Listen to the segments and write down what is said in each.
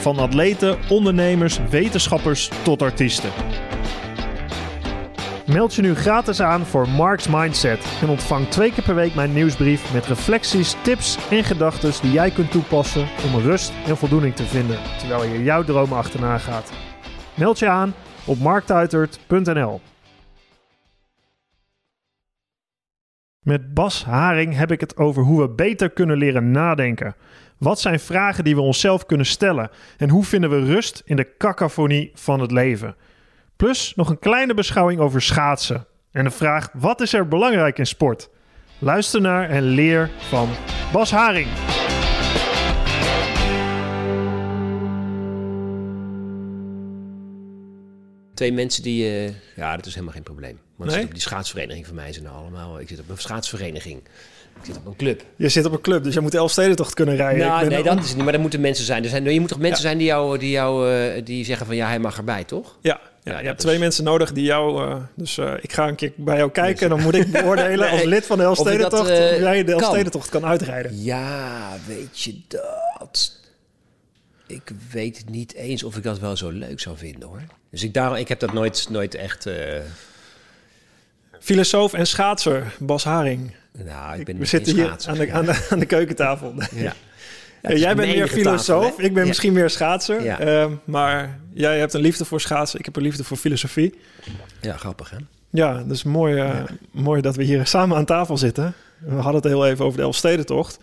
Van atleten, ondernemers, wetenschappers tot artiesten. Meld je nu gratis aan voor Mark's Mindset en ontvang twee keer per week mijn nieuwsbrief met reflecties, tips en gedachten die jij kunt toepassen om rust en voldoening te vinden terwijl je jouw dromen achterna gaat. Meld je aan op marktuitert.nl. Met Bas Haring heb ik het over hoe we beter kunnen leren nadenken. Wat zijn vragen die we onszelf kunnen stellen? En hoe vinden we rust in de cacophonie van het leven? Plus nog een kleine beschouwing over schaatsen. En de vraag: wat is er belangrijk in sport? Luister naar en leer van Bas Haring. Twee mensen die... eh, ja, dat is helemaal geen probleem. Want Nee? op die schaatsvereniging van mij zijn er allemaal... Ik zit op een schaatsvereniging. Ik zit op een club. Je zit op een club, dus je moet de Elfstedentocht kunnen rijden. nou, nee, dat is het niet. Maar er moeten mensen zijn. Er zijn je moet toch mensen Ja. zijn die jou, die jou eh, die zeggen van ja, hij mag erbij, toch? Ja, ja, Ja, je hebt twee mensen nodig die jou... eh, dus eh, ik ga een keer bij jou kijken en dan moet ik beoordelen als lid van de of Elfstedentocht... of jij de kan. Elfstedentocht kan uitrijden. Ja, weet je dat? Ik weet niet eens of ik dat wel zo leuk zou vinden, hoor. Dus ik, daarom, ik heb dat nooit, nooit echt... Filosoof en schaatser, Bas Haring. Nou, ik ben We zitten hier aan de, aan, de, aan de keukentafel. Ja. Jij bent meer filosoof, tafel, ik ben Ja. misschien meer schaatser. Ja. Ehm, maar jij hebt een liefde voor schaatsen, ik heb een liefde voor filosofie. Ja, grappig, hè? Ja, dus mooi, eh, mooi dat we hier samen aan tafel zitten. We hadden het heel even over de Elfstedentocht.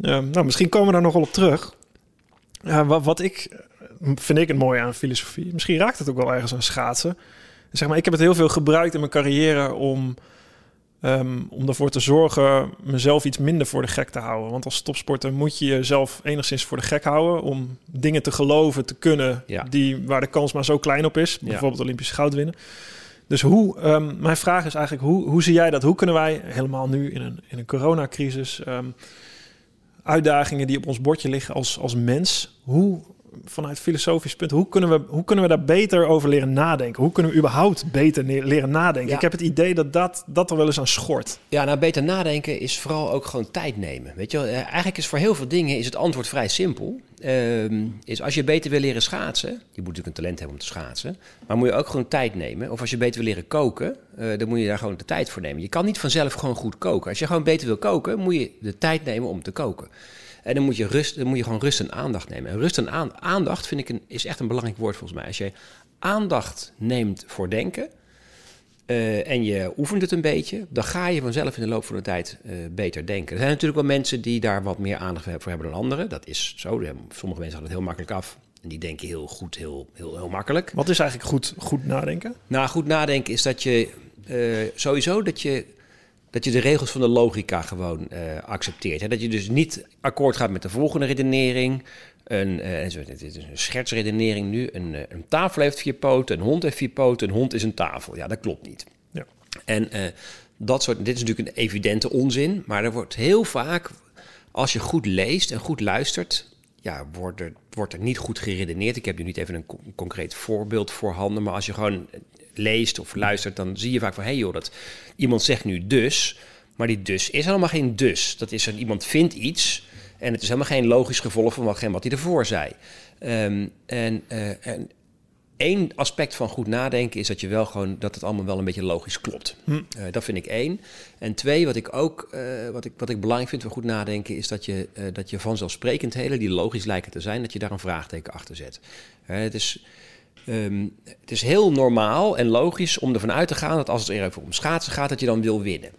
Ehm, nou, misschien komen we daar nog wel op terug. Wat, wat ik eh, vind ik het mooie aan filosofie. Misschien raakt het ook wel ergens aan schaatsen. Zeg maar, ik heb het heel veel gebruikt in mijn carrière om, ehm, om ervoor te zorgen mezelf iets minder voor de gek te houden. Want als topsporter moet je jezelf enigszins voor de gek houden om dingen te geloven te kunnen Ja. die, waar de kans maar zo klein op is. Ja. Bijvoorbeeld Olympisch goud winnen. Dus hoe, ehm, mijn vraag is eigenlijk, hoe, hoe zie jij dat? Hoe kunnen wij helemaal nu in een, in een coronacrisis, ehm, uitdagingen die op ons bordje liggen als, als mens, hoe vanuit filosofisch punt, hoe kunnen, we, hoe kunnen we daar beter over leren nadenken? Hoe kunnen we überhaupt beter leren nadenken? Ja. Ik heb het idee dat dat, dat er wel eens aan schort. Ja, nou beter nadenken is vooral ook gewoon tijd nemen. Weet je wel, Eh, eigenlijk is voor heel veel dingen is het antwoord vrij simpel. Ehm, is als je beter wil leren schaatsen, je moet natuurlijk een talent hebben om te schaatsen, maar moet je ook gewoon tijd nemen. Of als je beter wil leren koken, eh, dan moet je daar gewoon de tijd voor nemen. Je kan niet vanzelf gewoon goed koken. Als je gewoon beter wil koken, moet je de tijd nemen om te koken. En dan moet je, rust, dan moet je gewoon rust en aandacht nemen. En rust en aan- aandacht vind ik een, is echt een belangrijk woord volgens mij. Als je aandacht neemt voor denken, eh, en je oefent het een beetje, dan ga je vanzelf in de loop van de tijd eh, beter denken. Er zijn natuurlijk wel mensen die daar wat meer aandacht voor hebben dan anderen. Dat is zo. Sommige mensen hadden het heel makkelijk af. En die denken heel goed, heel, heel, heel makkelijk. Wat is eigenlijk goed, goed nadenken? Nou, goed nadenken is dat je eh, sowieso dat je, dat je de regels van de logica gewoon eh, accepteert. Hè? Dat je dus niet akkoord gaat met de volgende redenering. Een, eh, het is een schertsredenering nu. Een, eh, een tafel heeft vier poten, een hond heeft vier poten, een hond is een tafel. Ja, dat klopt niet. Ja. En dat soort, dit is natuurlijk een evidente onzin, maar er wordt heel vaak, als je goed leest en goed luistert, ja, wordt er, wordt er niet goed geredeneerd. Ik heb nu niet even een co- concreet voorbeeld voorhanden, maar als je gewoon leest of luistert, dan zie je vaak van, hé hey joh, dat iemand zegt nu dus, maar die dus is helemaal geen dus. Dat is een, iemand vindt iets en het is helemaal geen logisch gevolg van watgene wat hij ervoor zei. Ehm, en, eh, en één aspect van goed nadenken is dat je wel gewoon dat het allemaal wel een beetje logisch klopt. Hm. Eh, dat vind ik één. En twee, wat ik ook eh, wat ik, wat ik belangrijk vind voor goed nadenken, is dat je, eh, dat je vanzelfsprekendheden die logisch lijken te zijn, dat je daar een vraagteken achter zet. Het is. Ehm, het is heel normaal en logisch om ervan uit te gaan dat als het er even om schaatsen gaat, dat je dan wil winnen.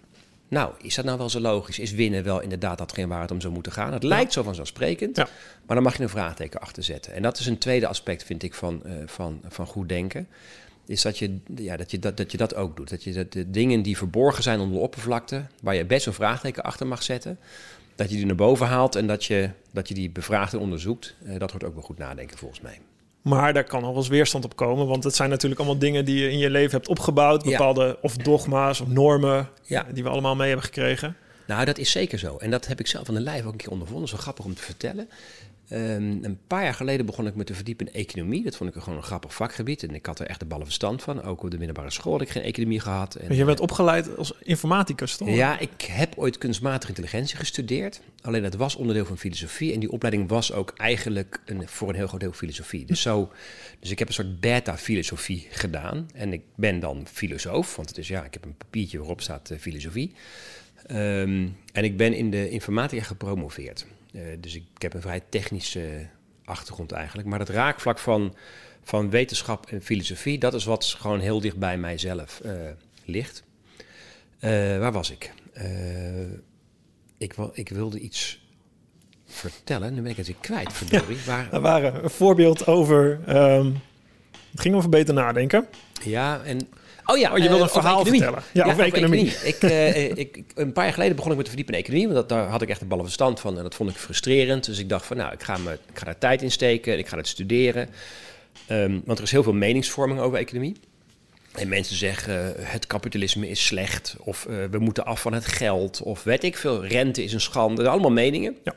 Nou, is dat nou wel zo logisch? Is winnen wel inderdaad datgene waar het om zou moeten gaan? Het lijkt zo vanzelfsprekend, Ja. maar dan mag je een vraagteken achter zetten. En dat is een tweede aspect, vind ik, van, eh, van, van goed denken. Is dat je, ja, dat, je dat, dat je dat ook doet. Dat je dat de dingen die verborgen zijn onder de oppervlakte, waar je best een vraagteken achter mag zetten, dat je die naar boven haalt en dat je, dat je die bevraagt en onderzoekt. Eh, dat hoort ook wel goed nadenken, volgens mij. Maar daar kan nog wel eens weerstand op komen. Want het zijn natuurlijk allemaal dingen die je in je leven hebt opgebouwd. Ja. Bepaalde of dogma's of normen Ja. die we allemaal mee hebben gekregen. Nou, dat is zeker zo. En dat heb ik zelf aan de lijf ook een keer ondervonden. Zo grappig om te vertellen. Ehm, een paar jaar geleden begon ik me te verdiepen in economie. Dat vond ik gewoon een grappig vakgebied. En ik had er echt de ballen verstand van. Ook op de middelbare school had ik geen economie gehad. En, Want je bent opgeleid als informaticus, toch? Ja, ik heb ooit kunstmatige intelligentie gestudeerd. Alleen dat was onderdeel van filosofie. En die opleiding was ook eigenlijk een, voor een heel groot deel filosofie. Dus, zo, dus ik heb een soort beta-filosofie gedaan. En ik ben dan filosoof. Want het is, ja, ik heb een papiertje waarop staat eh, filosofie. Ehm, en ik ben in de informatica gepromoveerd. Eh, dus ik, ik heb een vrij technische achtergrond eigenlijk. Maar het raakvlak van, van wetenschap en filosofie, dat is wat gewoon heel dicht bij mijzelf eh, ligt. Eh, waar was ik? Ik, ik wilde iets vertellen. Nu ben ik het weer kwijt, verdorie. Waar, Er waren een voorbeeld over... ehm, het ging over beter nadenken. Ja, en... Oh ja, Oh, je wilde een over verhaal vertellen. Ja, over economie. Ik, eh, ik, ik- een paar jaar geleden begon ik met te verdiepen in economie, want dat, daar had ik echt een ballen verstand van en dat vond ik frustrerend. Dus ik dacht van, nou, ik ga, me, ik ga daar tijd in steken, ik ga het studeren. Ehm, want er is heel veel meningsvorming over economie. En mensen zeggen, eh, het kapitalisme is slecht, of eh, we moeten af van het geld, of weet ik veel, rente is een schande. Dat zijn allemaal meningen. Ja.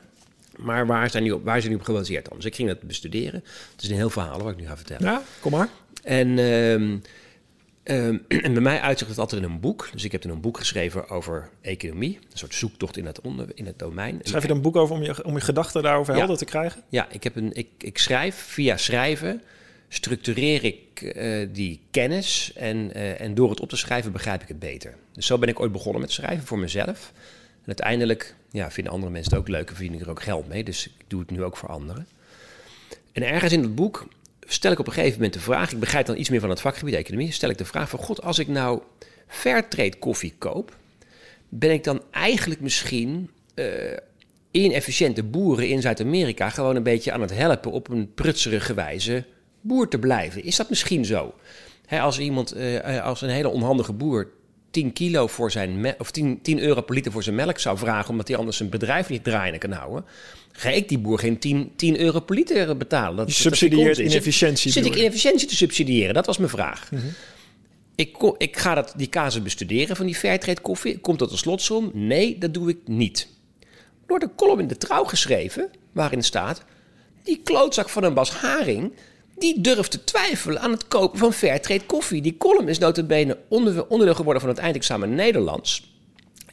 Maar waar zijn, die op, waar zijn die op gebaseerd dan? Dus ik ging dat bestuderen. Het is een heel verhaal wat ik nu ga vertellen. Ja, kom maar. En, ehm, en bij mij uitzicht het altijd in een boek. Dus ik heb toen een boek geschreven over economie. Een soort zoektocht in onder, in het domein. Schrijf je er een boek over om je, om je gedachten daarover Ja. helder te krijgen? Ja, ik, heb een, ik, ik schrijf via schrijven. Structureer ik eh, die kennis en, eh, en door het op te schrijven begrijp ik het beter. Dus zo ben ik ooit begonnen met schrijven voor mezelf. En uiteindelijk ja, vinden andere mensen het ook leuk en verdien ik er ook geld mee. Dus ik doe het nu ook voor anderen. En ergens in het boek stel ik op een gegeven moment de vraag... ik begrijp dan iets meer van het vakgebied economie... stel ik de vraag van... god, als ik nou fairtrade koffie koop... ben ik dan eigenlijk misschien eh, inefficiënte boeren in Zuid-Amerika... gewoon een beetje aan het helpen op een prutserige wijze boer te blijven? Is dat misschien zo? Hè, als iemand, eh, als een hele onhandige boer 10 kilo voor zijn of 10, 10 euro per liter voor zijn melk zou vragen, omdat hij anders zijn bedrijf niet draaiende kan houden, ga ik die boer geen 10, 10 euro per liter betalen. Dat, Je subsidieert ik inefficiëntie, Zit, zit ik inefficiëntie te subsidiëren? Dat was mijn vraag. Ik, ko- ik ga dat, die casus bestuderen van die fairtrade koffie. Komt dat een slotsom? Nee, dat doe ik niet. Door de column in de trouw geschreven, waarin staat... die klootzak van een Bas Haring... die durft te twijfelen aan het kopen van fairtrade koffie. Die column is notabene onder, onderdeel geworden van het eindexamen Nederlands.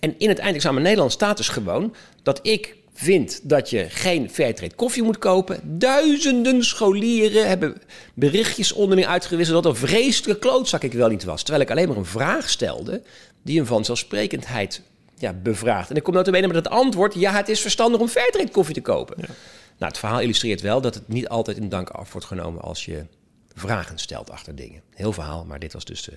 En in het eindexamen Nederlands staat dus gewoon... dat ik vind dat je geen fairtrade koffie moet kopen. Duizenden scholieren hebben berichtjes onderling uitgewisseld... dat een vreselijke klootzak ik wel niet was. Terwijl ik alleen maar een vraag stelde... die een vanzelfsprekendheid ja, bevraagt. En ik kom notabene met het antwoord... ja, het is verstandig om fairtrade koffie te kopen. Nou, het verhaal illustreert wel dat het niet altijd in dank af wordt genomen... als je vragen stelt achter dingen. Heel verhaal, maar dit was dus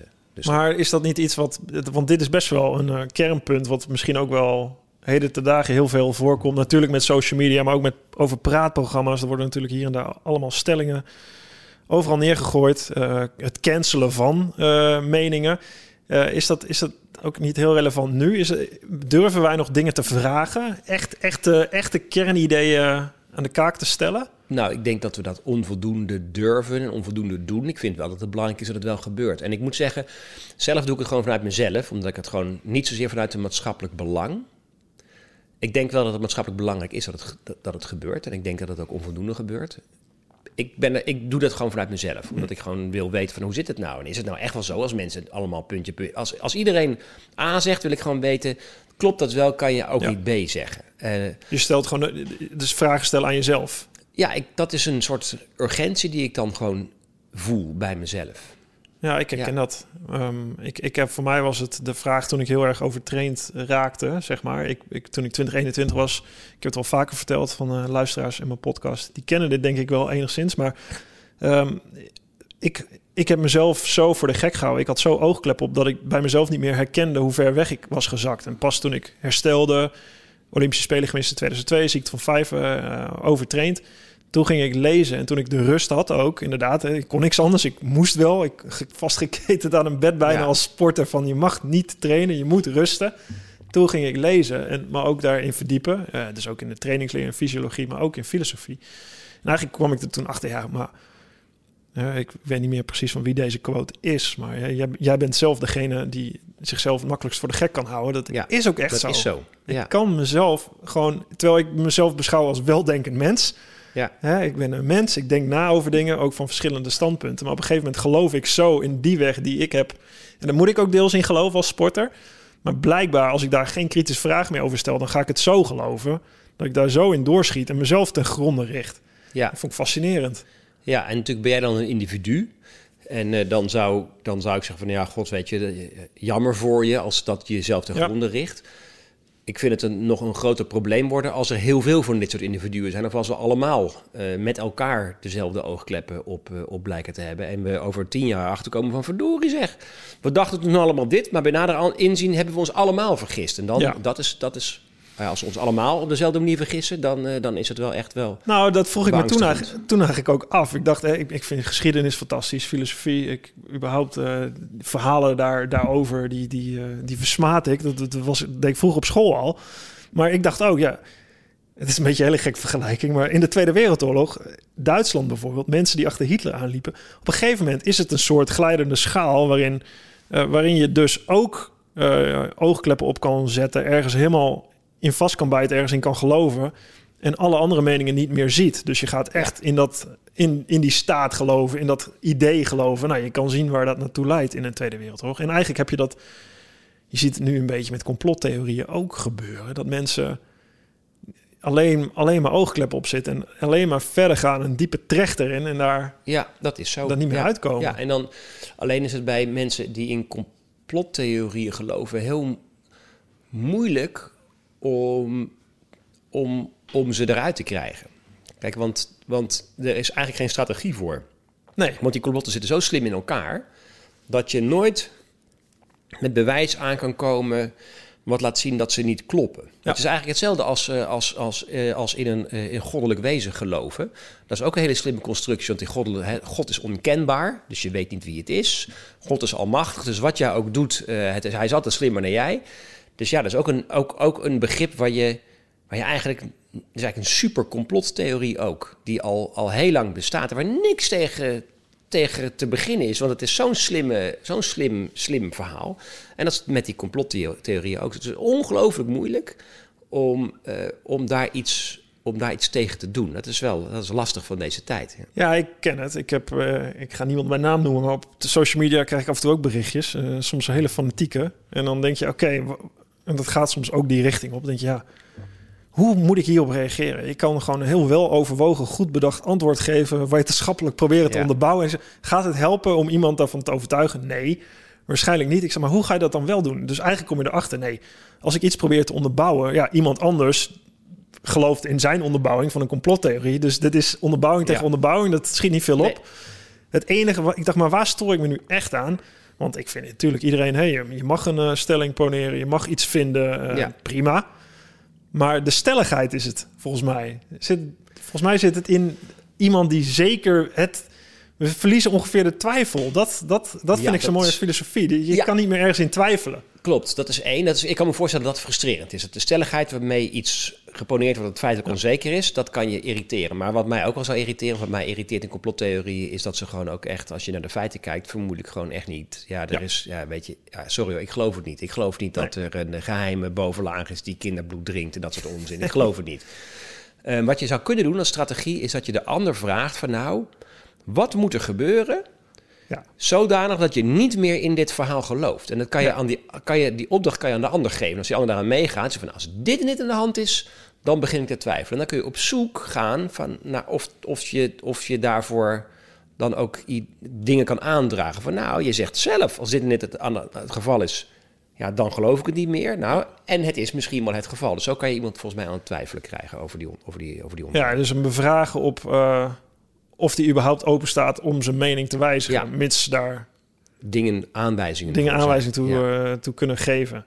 Maar is dat niet iets wat... Want dit is best wel een eh, kernpunt... wat misschien ook wel heden te dagen heel veel voorkomt. Natuurlijk met social media, maar ook met over praatprogramma's. Er worden natuurlijk hier en daar allemaal stellingen overal neergegooid. Eh, het cancelen van eh, meningen. Is, dat, is dat ook niet heel relevant nu? Is, durven wij nog dingen te vragen? Echt, echte, echte kernideeën aan de kaak te stellen? Nou, ik denk dat we dat onvoldoende durven en onvoldoende doen. Ik vind wel dat het belangrijk is dat het wel gebeurt. En ik moet zeggen, zelf doe ik het gewoon vanuit mezelf, omdat ik het gewoon niet zozeer vanuit een maatschappelijk belang. Ik denk wel dat het maatschappelijk belangrijk is dat het, dat- het gebeurt. En ik denk dat het ook onvoldoende gebeurt. Ik, ben, ik doe dat gewoon vanuit mezelf. Omdat ik gewoon wil weten van hoe zit het nou? En is het nou echt wel zo als mensen allemaal puntje, puntje... Als, als iedereen A zegt, wil ik gewoon weten... Klopt dat wel, kan je ook Ja. niet B zeggen. Eh, Je stelt gewoon eh, dus vragen stellen aan jezelf. ja, ik, dat is een soort urgentie die ik dan gewoon voel bij mezelf. Ja, ik herken Ja. dat. Ehm, ik, ik heb, voor mij was het de vraag toen ik heel erg overtraind raakte, zeg maar. Ik, ik, toen ik 2021 was, ik heb het al vaker verteld van eh, luisteraars in mijn podcast. Die kennen dit denk ik wel enigszins, maar ehm, ik, ik heb mezelf zo voor de gek gehouden. Ik had zo oogklep op dat ik bij mezelf niet meer herkende hoe ver weg ik was gezakt. En pas toen ik herstelde, Olympische Spelen gemist in 2002, ziekte van vijf, eh, overtraind. Toen ging ik lezen en toen ik de rust had ook, inderdaad, hè, ik kon niks anders. Ik moest wel, ik ge- vastgeketend aan een bed bijna Ja. als sporter van je mag niet trainen, je moet rusten. Toen ging ik lezen, en, maar ook daarin verdiepen. eh, dus ook in de trainingsleer en fysiologie, maar ook in filosofie. En eigenlijk kwam ik er toen achter, ja, maar Ik weet niet meer precies van wie deze quote is, maar jij, jij bent zelf degene die zichzelf het makkelijkst voor de gek kan houden. Dat Ja, is ook echt dat zo. is zo. Ik kan mezelf gewoon, terwijl ik mezelf beschouw als weldenkend mens. Ja. Hè, ik ben een mens, ik denk na over dingen, ook van verschillende standpunten. Maar op een gegeven moment geloof ik zo in die weg die ik heb. En daar moet ik ook deels in geloven als sporter. Maar blijkbaar, als ik daar geen kritische vraag meer over stel, dan ga ik het zo geloven. Dat ik daar zo in doorschiet en mezelf ten gronde richt. Ja. Dat vond ik fascinerend. Ja, en natuurlijk ben jij dan een individu. En eh, dan, zou, dan zou ik zeggen van ja, god weet je, eh, jammer voor je als dat jezelf ten Ja. gronde richt. Ik vind het een, nog een groter probleem worden als er heel veel van dit soort individuen zijn. Of als we allemaal eh, met elkaar dezelfde oogkleppen op, op blijken te hebben. En we over tien jaar achterkomen van verdorie zeg. We dachten toen allemaal dit, maar bij nader inzien hebben we ons allemaal vergist. En dan, Ja. dat is, dat is als we ons allemaal op dezelfde manier vergissen, dan, eh, dan is het wel echt wel... Nou, dat vroeg ik me toen eigenlijk, toen eigenlijk ook af. Ik dacht, hè, ik, ik vind geschiedenis fantastisch, filosofie. Ik, überhaupt eh, verhalen daar, daarover, die, die, eh, die versmaat ik. Dat, dat was, dat deed ik vroeger op school al. Maar ik dacht ook, ja, het is een beetje een hele gekke vergelijking. Maar in de Tweede Wereldoorlog, eh, Duitsland bijvoorbeeld, mensen die achter Hitler aanliepen. Op een gegeven moment is het een soort glijdende schaal waarin, eh, waarin je dus ook eh, oogkleppen op kan zetten, ergens helemaal in vast kan bijten, ergens in kan geloven en alle andere meningen niet meer ziet. Dus je gaat echt in, dat, in, in die staat geloven, in dat idee geloven. Nou, je kan zien waar dat naartoe leidt in een Tweede Wereldoorlog. En eigenlijk heb je dat, je ziet het nu een beetje met complottheorieën ook gebeuren, dat mensen alleen, alleen maar oogkleppen opzetten en alleen maar verder gaan, een diepe trechter in en daar Ja, dat is zo. dat niet meer ja. uitkomen. Ja, en dan alleen is het bij mensen die in complottheorieën geloven heel moeilijk om, om, om ze eruit te krijgen. Kijk, want, want er is eigenlijk geen strategie voor. Nee, Want die complotten zitten zo slim in elkaar dat je nooit met bewijs aan kan komen wat laat zien dat ze niet kloppen. Het is eigenlijk hetzelfde als, eh, als, als, eh, als in een eh, in goddelijk wezen geloven. Dat is ook een hele slimme constructie, want die goddelijk, hè, God is onkenbaar, dus je weet niet wie het is. God is almachtig, dus wat jij ook doet, het is, hij is altijd slimmer dan jij. Dus ja, dat is ook een, ook, ook een begrip waar je, waar je eigenlijk... Het is eigenlijk een super complottheorie ook, die al, al heel lang bestaat... en waar niks tegen, tegen te beginnen is. Want het is zo'n slimme, zo'n slim, slim verhaal. En dat is met die complottheorieën ook. Het is ongelooflijk moeilijk om, eh, om, daar iets, om daar iets tegen te doen. Dat is wel dat is lastig van deze tijd. Ja. Ja, ik ken het. Ik, heb, eh, ik ga niemand bij naam noemen, maar op de social media krijg ik af en toe ook berichtjes. eh, soms hele fanatieke. En dan denk je, oké, en dat gaat soms ook die richting op. Dan denk je, ja, hoe moet ik hierop reageren? Ik kan gewoon een heel wel overwogen, goed bedacht antwoord geven, wetenschappelijk proberen te Ja. onderbouwen. En gaat het helpen om iemand daarvan te overtuigen? Nee, waarschijnlijk niet. Ik zeg, maar hoe ga je dat dan wel doen? Dus eigenlijk kom je erachter, nee, als ik iets probeer te onderbouwen, ja, iemand anders gelooft in zijn onderbouwing van een complottheorie. Dus dit is onderbouwing tegen Ja. onderbouwing. Dat schiet niet veel op. Nee. Het enige wat ik dacht, maar waar stoor ik me nu echt aan? Want ik vind natuurlijk iedereen, hey, je mag een eh, stelling poneren, je mag iets vinden, eh, Ja. prima. Maar de stelligheid is het, volgens mij. Zit, volgens mij zit het in iemand die zeker het. We verliezen ongeveer de twijfel. Dat, dat, dat Ja, vind ik zo mooi als filosofie. Je Ja. kan niet meer ergens in twijfelen. Klopt, dat is één. Dat is, ik kan me voorstellen dat dat frustrerend is. Dat de stelligheid waarmee iets geponeerd wordt dat feitelijk onzeker is, dat kan je irriteren. Maar wat mij ook wel zou irriteren, wat mij irriteert in complottheorieën, is dat ze gewoon ook echt, als je naar de feiten kijkt, vermoedelijk gewoon echt niet. Ja, er Ja. is, ja, weet je, ja, sorry hoor, ik geloof het niet. Ik geloof niet dat er een geheime bovenlaag is die kinderbloed drinkt en dat soort onzin. Ik geloof het niet. Eh, wat je zou kunnen doen als strategie, is dat je de ander vraagt van nou, wat moet er gebeuren Ja. Zodanig dat je niet meer in dit verhaal gelooft. En dat kan je Ja. aan die, kan je, die opdracht kan je aan de ander geven. Als die ander daaraan meegaat, van als dit en dit aan de hand is, dan begin ik te twijfelen. En dan kun je op zoek gaan van, naar of, of, je, of je daarvoor dan ook dingen kan aandragen. Van nou, je zegt zelf, als dit en dit het, geval is, ja, dan geloof ik het niet meer. Nou, en het is misschien wel het geval. Dus zo kan je iemand volgens mij aan het twijfelen krijgen over die, over die, over die Ja, onderwerp. dus een bevragen op eh, of die überhaupt open staat om zijn mening te wijzigen. Ja. Mits daar Dingen, aanwijzingen. dingen voor zijn. aanwijzing toe, Ja. eh, toe kunnen geven.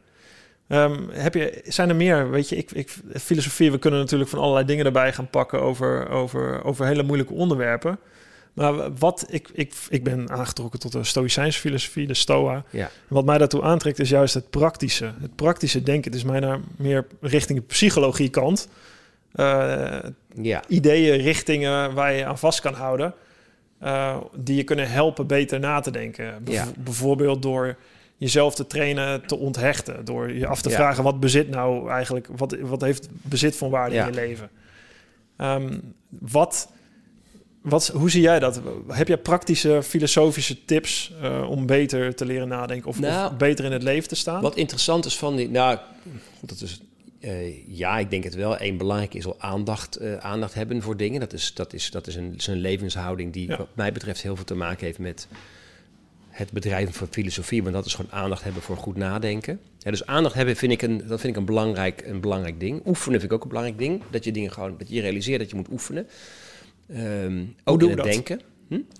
Ehm, heb je, zijn er meer? Weet je, ik, ik, filosofie, we kunnen natuurlijk van allerlei dingen erbij gaan pakken over, over, over hele moeilijke onderwerpen. Maar wat ik, ik, ik ben aangetrokken tot de Stoïcijnse filosofie, de Stoa. Ja. Wat mij daartoe aantrekt is juist het praktische. Het praktische denken. Het is mij naar meer richting de psychologie kant. Eh, ja. ideeën, richtingen waar je aan vast kan houden. eh, die je kunnen helpen beter na te denken. Ja. Bijvoorbeeld door jezelf te trainen te onthechten. Door je af te Ja. vragen wat bezit nou eigenlijk, wat, wat heeft bezit van waarde Ja. in je leven. Ehm, wat, wat, hoe zie jij dat? Heb jij praktische filosofische tips eh, om beter te leren nadenken of, Nou, of beter in het leven te staan? Wat interessant is van die... Nou, dat is... eh, ja, ik denk het wel. Eén belangrijk is al aandacht, eh, aandacht hebben voor dingen. Dat is, dat is, dat is, een, een levenshouding die Ja. wat mij betreft heel veel te maken heeft met het bedrijven van filosofie. Maar dat is gewoon aandacht hebben voor goed nadenken. Ja, dus aandacht hebben vind ik, een, dat vind ik een, belangrijk, een belangrijk ding. Oefenen vind ik ook een belangrijk ding. Dat je dingen gewoon, dat je realiseert dat je moet oefenen. Ehm, ook doen het dat? denken.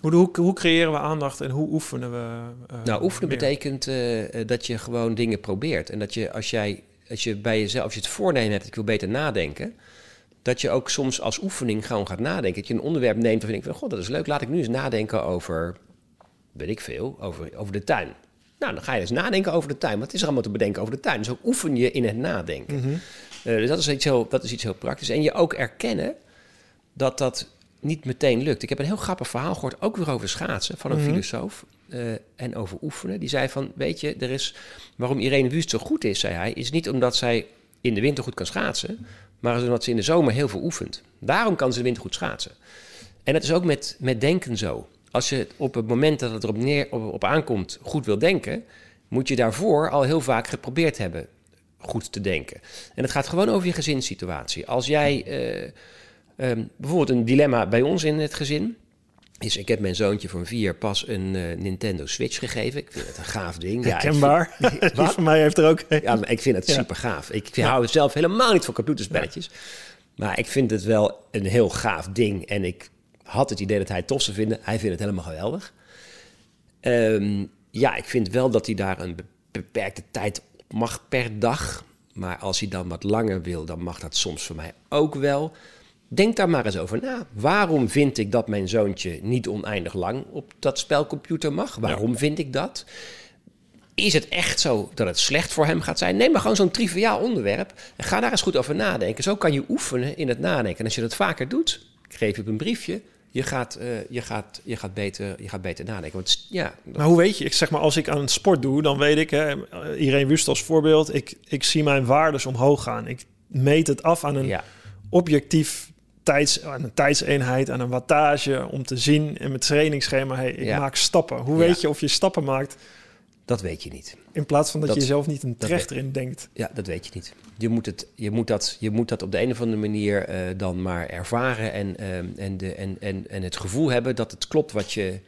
Hoe, hoe, hoe creëren we aandacht en hoe oefenen we? eh, Nou, oefenen meer? betekent dat je gewoon dingen probeert. En dat je als jij als je bij jezelf, als je het voornemen hebt, ik wil beter nadenken. Dat je ook soms als oefening gewoon gaat nadenken. Dat je een onderwerp neemt waarvan ik van, god, dat is leuk. Laat ik nu eens nadenken over, weet ik veel, over, over de tuin. Nou, dan ga je eens nadenken over de tuin. Wat is er allemaal te bedenken over de tuin? Dus ook oefen je in het nadenken. Mhm. Eh, dus dat is, iets heel, dat is iets heel praktisch. En je ook erkennen dat dat niet meteen lukt. Ik heb een heel grappig verhaal gehoord, ook weer over schaatsen, van een Mhm. filosoof. Eh, en over oefenen. Die zei van, weet je, er is, waarom Irene Wust zo goed is, zei hij, is niet omdat zij in de winter goed kan schaatsen, maar omdat ze in de zomer heel veel oefent. Daarom kan ze de winter goed schaatsen. En het is ook met, met denken zo. Als je op het moment dat het erop neer, op, op aankomt goed wil denken, moet je daarvoor al heel vaak geprobeerd hebben goed te denken. En het gaat gewoon over je gezinssituatie. Als jij eh, ehm, bijvoorbeeld een dilemma bij ons in het gezin is, ik heb mijn zoontje van vier pas een eh, Nintendo Switch gegeven. Ik vind het een gaaf ding. Ja, ik vind- Herkenbaar. Mij heeft er ook een. ja, maar ik vind het Ja. super gaaf. Ik hou zelf helemaal niet van computerspelletjes. Maar ik vind het wel een heel gaaf ding. En ik had het idee dat hij het tof zou vinden. Hij vindt het helemaal geweldig. Ehm, ja, ik vind wel dat hij daar een be- beperkte tijd op mag per dag. Maar als hij dan wat langer wil, dan mag dat soms voor mij ook wel. Denk daar maar eens over na. Waarom vind ik dat mijn zoontje niet oneindig lang op dat spelcomputer mag? Waarom vind ik dat? Is het echt zo dat het slecht voor hem gaat zijn? Neem maar gewoon zo'n triviaal onderwerp en ga daar eens goed over nadenken. Zo kan je oefenen in het nadenken. En als je dat vaker doet, ik geef je op een briefje, je gaat, eh, je gaat, je gaat, beter, je gaat beter nadenken. Want ja, Maar hoe weet je? Ik zeg maar, als ik aan sport doe, dan weet ik, hè, Irene Wust als voorbeeld, ik, ik zie mijn waardes omhoog gaan. Ik meet het af aan een ja, objectief tijds, aan een tijdseenheid, aan een wattage, om te zien in mijn trainingsschema, hey, ik Ja. maak stappen. Hoe Ja. weet je of je stappen maakt, dat weet je niet. in plaats van dat, Dat- je zelf niet een dat trechter in denkt? Ja, dat weet je niet. Je moet, het, je moet, dat, je moet dat op de een of andere manier eh, dan maar ervaren en, ehm, en, de, en, en, en het gevoel hebben dat het klopt wat je,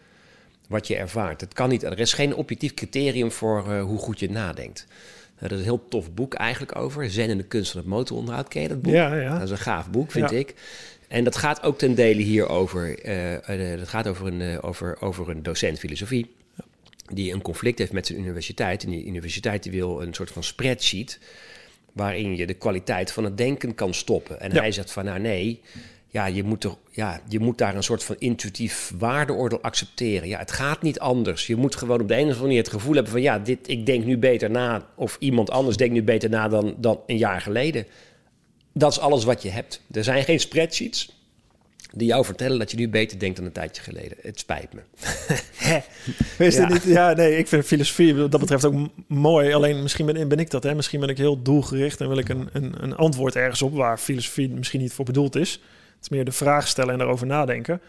wat je ervaart. Het kan niet, er is geen objectief criterium voor eh, hoe goed je nadenkt. Dat is een heel tof boek eigenlijk over. Zen en de kunst van het motoronderhoud. Ken je dat boek? Ja, ja. Dat is een gaaf boek, vind Ja. ik. En dat gaat ook ten dele hier over. eh, eh, dat gaat over een, eh, over, over een docent filosofie. Die een conflict heeft met zijn universiteit. En die universiteit die wil een soort van spreadsheet. waarin je de kwaliteit van het denken kan stoppen. En Ja. hij zegt van nou nee. Ja, je moet, er, ja, je moet daar een soort van intuïtief waardeoordeel accepteren. Ja, het gaat niet anders. Je moet gewoon op de een of andere manier het gevoel hebben van... ja, dit, ik denk nu beter na... of iemand anders denkt nu beter na dan, dan een jaar geleden. Dat is alles wat je hebt. Er zijn geen spreadsheets die jou vertellen dat je nu beter denkt dan een tijdje geleden. Het spijt me. Is Ja. niet? Ja, nee, ik vind filosofie wat dat betreft ook mooi. Alleen misschien ben, ben ik dat, hè. Misschien ben ik heel doelgericht en wil ik een, een, een antwoord ergens op waar filosofie misschien niet voor bedoeld is. Is meer de vraag stellen en erover nadenken.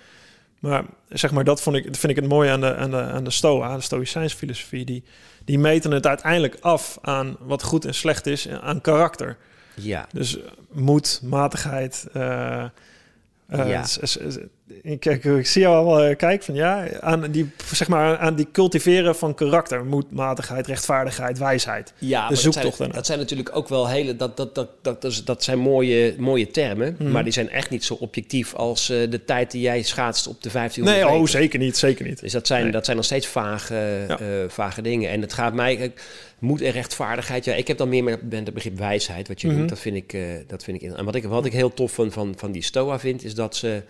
Maar zeg maar, dat vond ik, vind ik het mooie aan de, aan de, aan de Stoa, de Stoïcijns filosofie. Die, die meten het uiteindelijk af aan wat goed en slecht is, aan karakter. Ja, Dus eh, moed, matigheid. eh, eh, Ja. Ik, ik zie jou al eh, kijken van ja, aan die, zeg maar, aan die cultiveren van karakter. Moed, matigheid, rechtvaardigheid, wijsheid. ja dat, zijn, dat zijn natuurlijk ook wel hele... Dat, dat, dat, dat, dat, zijn mooie, mooie termen, Mhm. maar die zijn echt niet zo objectief... als eh, de tijd die jij schaatst op de 1500 Nee, oh, zeker niet, zeker niet. Dus dat zijn, Nee. dat zijn nog steeds vage, Ja. eh, vage dingen. En het gaat mij... Moed en rechtvaardigheid. Ja, ik heb dan meer met met het begrip wijsheid. Wat je doet, dat vind ik... dat vind ik en wat ik, wat ik heel tof van, van, van die Stoa vind... is dat ze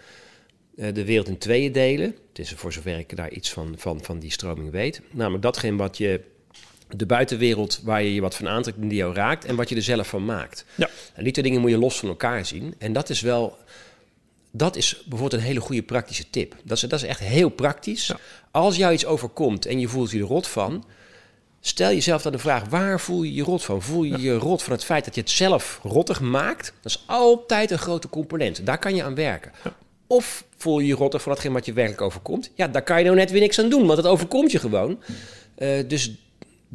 de wereld in tweeën delen. Het is voor zover ik daar iets van, van, van die stroming weet. Namelijk datgene wat je... De buitenwereld waar je je wat van aantrekt en die jou raakt... en wat je er zelf van maakt. Ja. En die twee dingen moet je los van elkaar zien. En dat is wel Dat is bijvoorbeeld een hele goede praktische tip. Dat is, dat is echt heel praktisch. Als jou iets overkomt en je voelt je er rot van, stel jezelf dan de vraag: waar voel je je rot van? Voel je je rot van het feit dat je het zelf rottig maakt? Dat is altijd een grote component. Daar kan je aan werken. Of voel je je rottig van hetgeen wat je werkelijk overkomt? Ja, daar kan je nou net weer niks aan doen, want het overkomt je gewoon. Uh, dus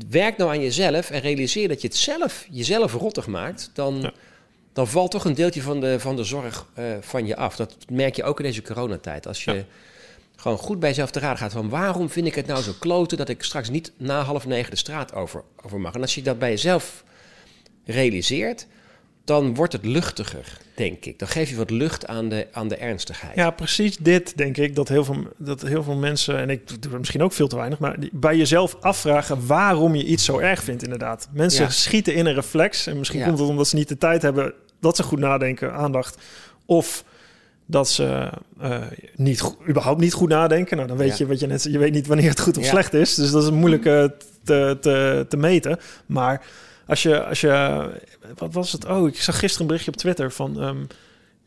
werk nou aan jezelf en realiseer dat je het zelf, jezelf rottig maakt. Dan, dan valt toch een deeltje van de, van de zorg uh, van je af. Dat merk je ook in deze coronatijd. Als je gewoon goed bij jezelf te raden gaat van waarom vind ik het nou zo kloten dat ik straks niet na half negen de straat over, over mag. En als je dat bij jezelf realiseert, dan wordt het luchtiger, denk ik. Dan geef je wat lucht aan de, aan de ernstigheid. Ja, precies dit, denk ik. Dat heel, veel, dat heel veel mensen, en ik doe het misschien ook veel te weinig... maar bij jezelf afvragen waarom je iets zo erg vindt, inderdaad. Mensen schieten in een reflex. En misschien komt het omdat ze niet de tijd hebben dat ze goed nadenken, aandacht. Of dat ze uh, niet, überhaupt niet goed nadenken. Nou, dan weet je wat je net... Je weet niet wanneer het goed of slecht is. Dus dat is moeilijk uh, te, te, te meten. Maar als je, als je, wat was het? Oh, ik zag gisteren een berichtje op Twitter van um,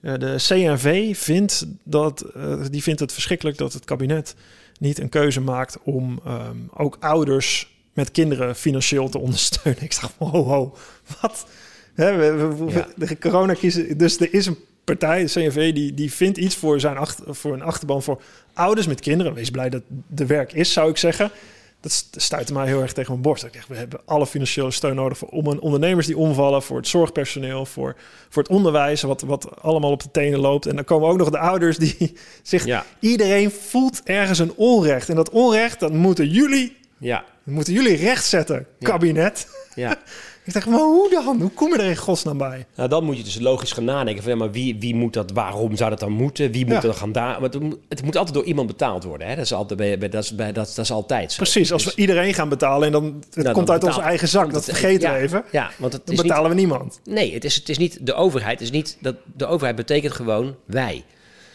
de CNV vindt dat, uh, die vindt het verschrikkelijk dat het kabinet niet een keuze maakt om um, ook ouders met kinderen financieel te ondersteunen. Ik dacht, ho, ho, wat? Hè, we, we, ja. De corona kiezen, dus er is een partij, de CNV, die, die vindt iets voor, zijn achter, voor een achterban voor ouders met kinderen. Wees blij dat de werk is, zou ik zeggen dat stuitte mij heel erg tegen mijn borst. Ik dacht, we hebben alle financiële steun nodig voor om ondernemers die omvallen, voor het zorgpersoneel, voor, voor het onderwijs, wat, wat allemaal op de tenen loopt. En dan komen ook nog de ouders die zich. Ja. Iedereen voelt ergens een onrecht. En dat onrecht, dat moeten jullie. Ja. moeten jullie rechtzetten, kabinet. Ja. Ik dacht, maar hoe dan? Hoe kom je er in godsnaam bij? Nou, dan moet je dus logisch gaan nadenken van, ja, maar wie, wie moet dat, waarom zou dat dan moeten? Wie moet ja. er gaan daar? Het, het moet altijd door iemand betaald worden. Hè? Dat, is altijd, bij, dat, is, bij, dat, dat is altijd zo. Precies, als we dus- iedereen gaan betalen en dan het nou, komt uit onze eigen zak, dat vergeten we even. Ja, want het dan betalen we niemand. Nee, het is, het is niet de overheid. Het is niet dat de overheid betekent gewoon wij.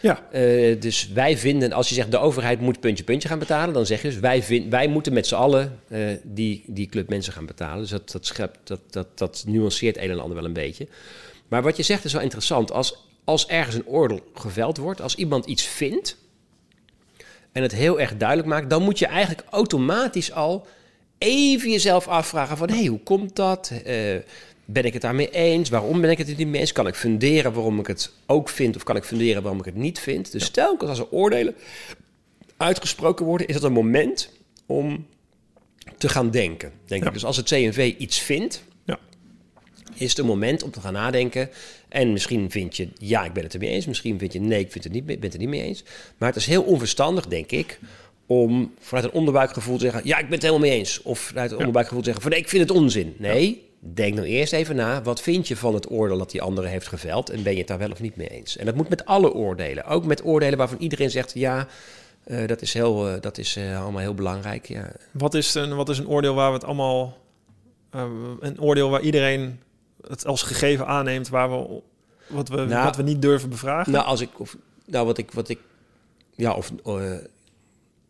Ja. Uh, dus wij vinden, als je zegt de overheid moet puntje puntje gaan betalen, dan zeg je dus wij, vind, wij moeten met z'n allen uh, die, die club mensen gaan betalen. Dus dat, dat, schept, dat, dat, dat nuanceert een en ander wel een beetje. Maar wat je zegt is wel interessant. Als, als ergens een oordeel geveld wordt, als iemand iets vindt en het heel erg duidelijk maakt, dan moet je eigenlijk automatisch al even jezelf afvragen van hé, hey, hoe komt dat? Uh, ben ik het daarmee eens? Waarom ben ik het niet mee eens? Kan ik funderen waarom ik het ook vind? Of kan ik funderen waarom ik het niet vind? Dus stel als er oordelen uitgesproken worden, is dat een moment om te gaan denken. Denk ik. Dus als het CNV iets vindt, ja. is het een moment om te gaan nadenken. En misschien vind je, ja, ik ben het er mee eens. Misschien vind je, nee, ik vind het niet, ben het er niet mee eens. Maar het is heel onverstandig, denk ik, om vanuit een onderbuikgevoel te zeggen... ja, ik ben het helemaal mee eens. Of vanuit een onderbuikgevoel te zeggen van... nee, ik vind het onzin. Nee, denk nou eerst even na, wat vind je van het oordeel dat die andere heeft geveld en ben je het daar wel of niet mee eens? En dat moet met alle oordelen, ook met oordelen waarvan iedereen zegt, ja, uh, dat is, heel, uh, dat is uh, allemaal heel belangrijk. Ja. Wat, is een, wat is een oordeel waar we het allemaal, een oordeel waar iedereen het als gegeven aanneemt, waar we, wat, we, nou, wat we niet durven bevragen? Nou, als ik, of, nou wat ik, wat ik, ja, of,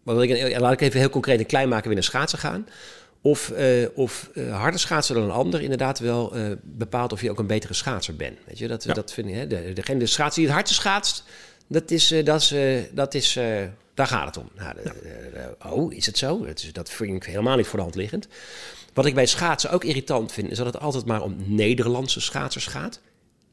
wat ik, laat ik even heel concreet en klein maken, weer naar schaatsen gaan. Of, uh, of uh, harder schaatsen dan een ander inderdaad wel uh, bepaalt of je ook een betere schaatser bent. Weet je, dat, dat vind ik. Hè? De, degene de die het hardste schaatst, dat is, dat is, dat is daar gaat het om. Nou, de, de, oh, is het zo? Dat, is, dat vind ik helemaal niet voor de hand liggend. Wat ik bij schaatsen ook irritant vind, is dat het altijd maar om Nederlandse schaatsers gaat.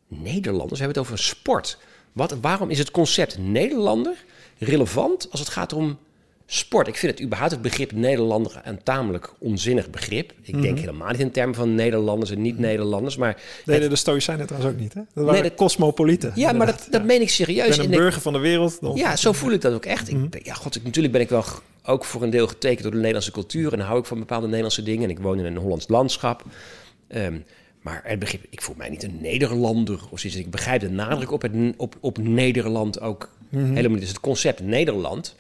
Nederlanders, we hebben het over een sport. Wat, waarom is het concept Nederlander relevant als het gaat om Sport. Ik vind het überhaupt het begrip Nederlander een tamelijk onzinnig begrip. Ik denk mhm. helemaal niet in termen van Nederlanders en niet-Nederlanders. Maar nee, het... de Stoïcijnen trouwens ook niet. Hè? Dat waren nee, cosmopolieten. Ja, maar dat, dat meen ik serieus. Ik ben een burger van de wereld. Dan... Ja, zo voel ik dat ook echt. Mm ik, ja, god, ik, natuurlijk ben ik wel ook voor een deel getekend door de Nederlandse cultuur. En hou ik van bepaalde Nederlandse dingen. En ik woon in een Hollands landschap. Um, maar het begrip, ik voel mij niet een Nederlander of zoiets. Ik begrijp de nadruk op, het, op, op Nederland ook mm -hmm. helemaal niet. Dus het concept Nederland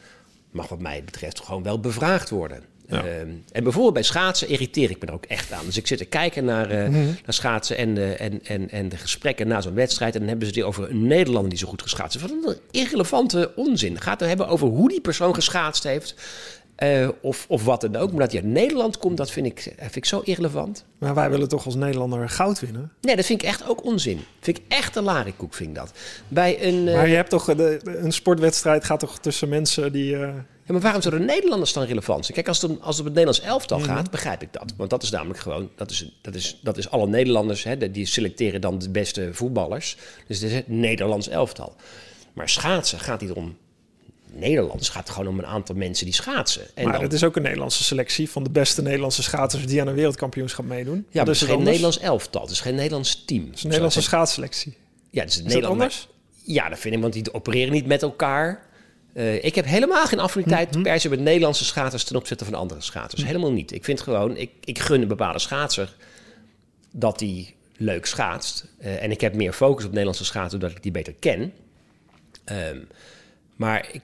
mag wat mij betreft gewoon wel bevraagd worden. Ja. Uh, en bijvoorbeeld bij schaatsen irriteer ik me er ook echt aan. Dus ik zit te kijken naar, uh, mm -hmm. naar schaatsen en, uh, en, en, en de gesprekken na zo'n wedstrijd. En dan hebben ze het over een Nederlander die zo goed geschaatst heeft. Wat een irrelevante onzin. Gaat het hebben over hoe die persoon geschaatst heeft. Eh, of, of wat dan ook. Maar dat hij uit Nederland komt, dat vind ik, vind ik zo irrelevant. Maar wij willen toch als Nederlander goud winnen? Nee, dat vind ik echt ook onzin. Vind ik echt een larikoek, vind ik dat. Bij een, eh, Maar je hebt toch, de, een sportwedstrijd gaat toch tussen mensen die... eh, Ja, maar waarom zouden Nederlanders dan relevant zijn? Kijk, als het om, als het om het Nederlands elftal gaat, begrijp ik dat. Want dat is namelijk gewoon, dat is, dat is, dat is alle Nederlanders, hè, die selecteren dan de beste voetballers. Dus het is het Nederlands elftal. Maar schaatsen gaat niet om Nederlanders, het gaat gewoon om een aantal mensen die schaatsen. En maar dan, het is ook een Nederlandse selectie van de beste Nederlandse schaatsers die aan een wereldkampioenschap meedoen. ja, Dat maar het is geen anders. Nederlands elftal, het is geen Nederlands team. Het is een Nederlandse schaatsselectie. Ja, het is, het Is dat anders? Ja, dat vind ik, want die opereren niet met elkaar. Eh, ik heb helemaal geen affiniteit Mhm. per se met Nederlandse schaters ten opzichte van andere schaters. Helemaal niet. Ik vind gewoon, ik, ik gun een bepaalde schaatser dat die leuk schaatst. Eh, en ik heb meer focus op Nederlandse schaatsen doordat ik die beter ken. Ehm, maar ik,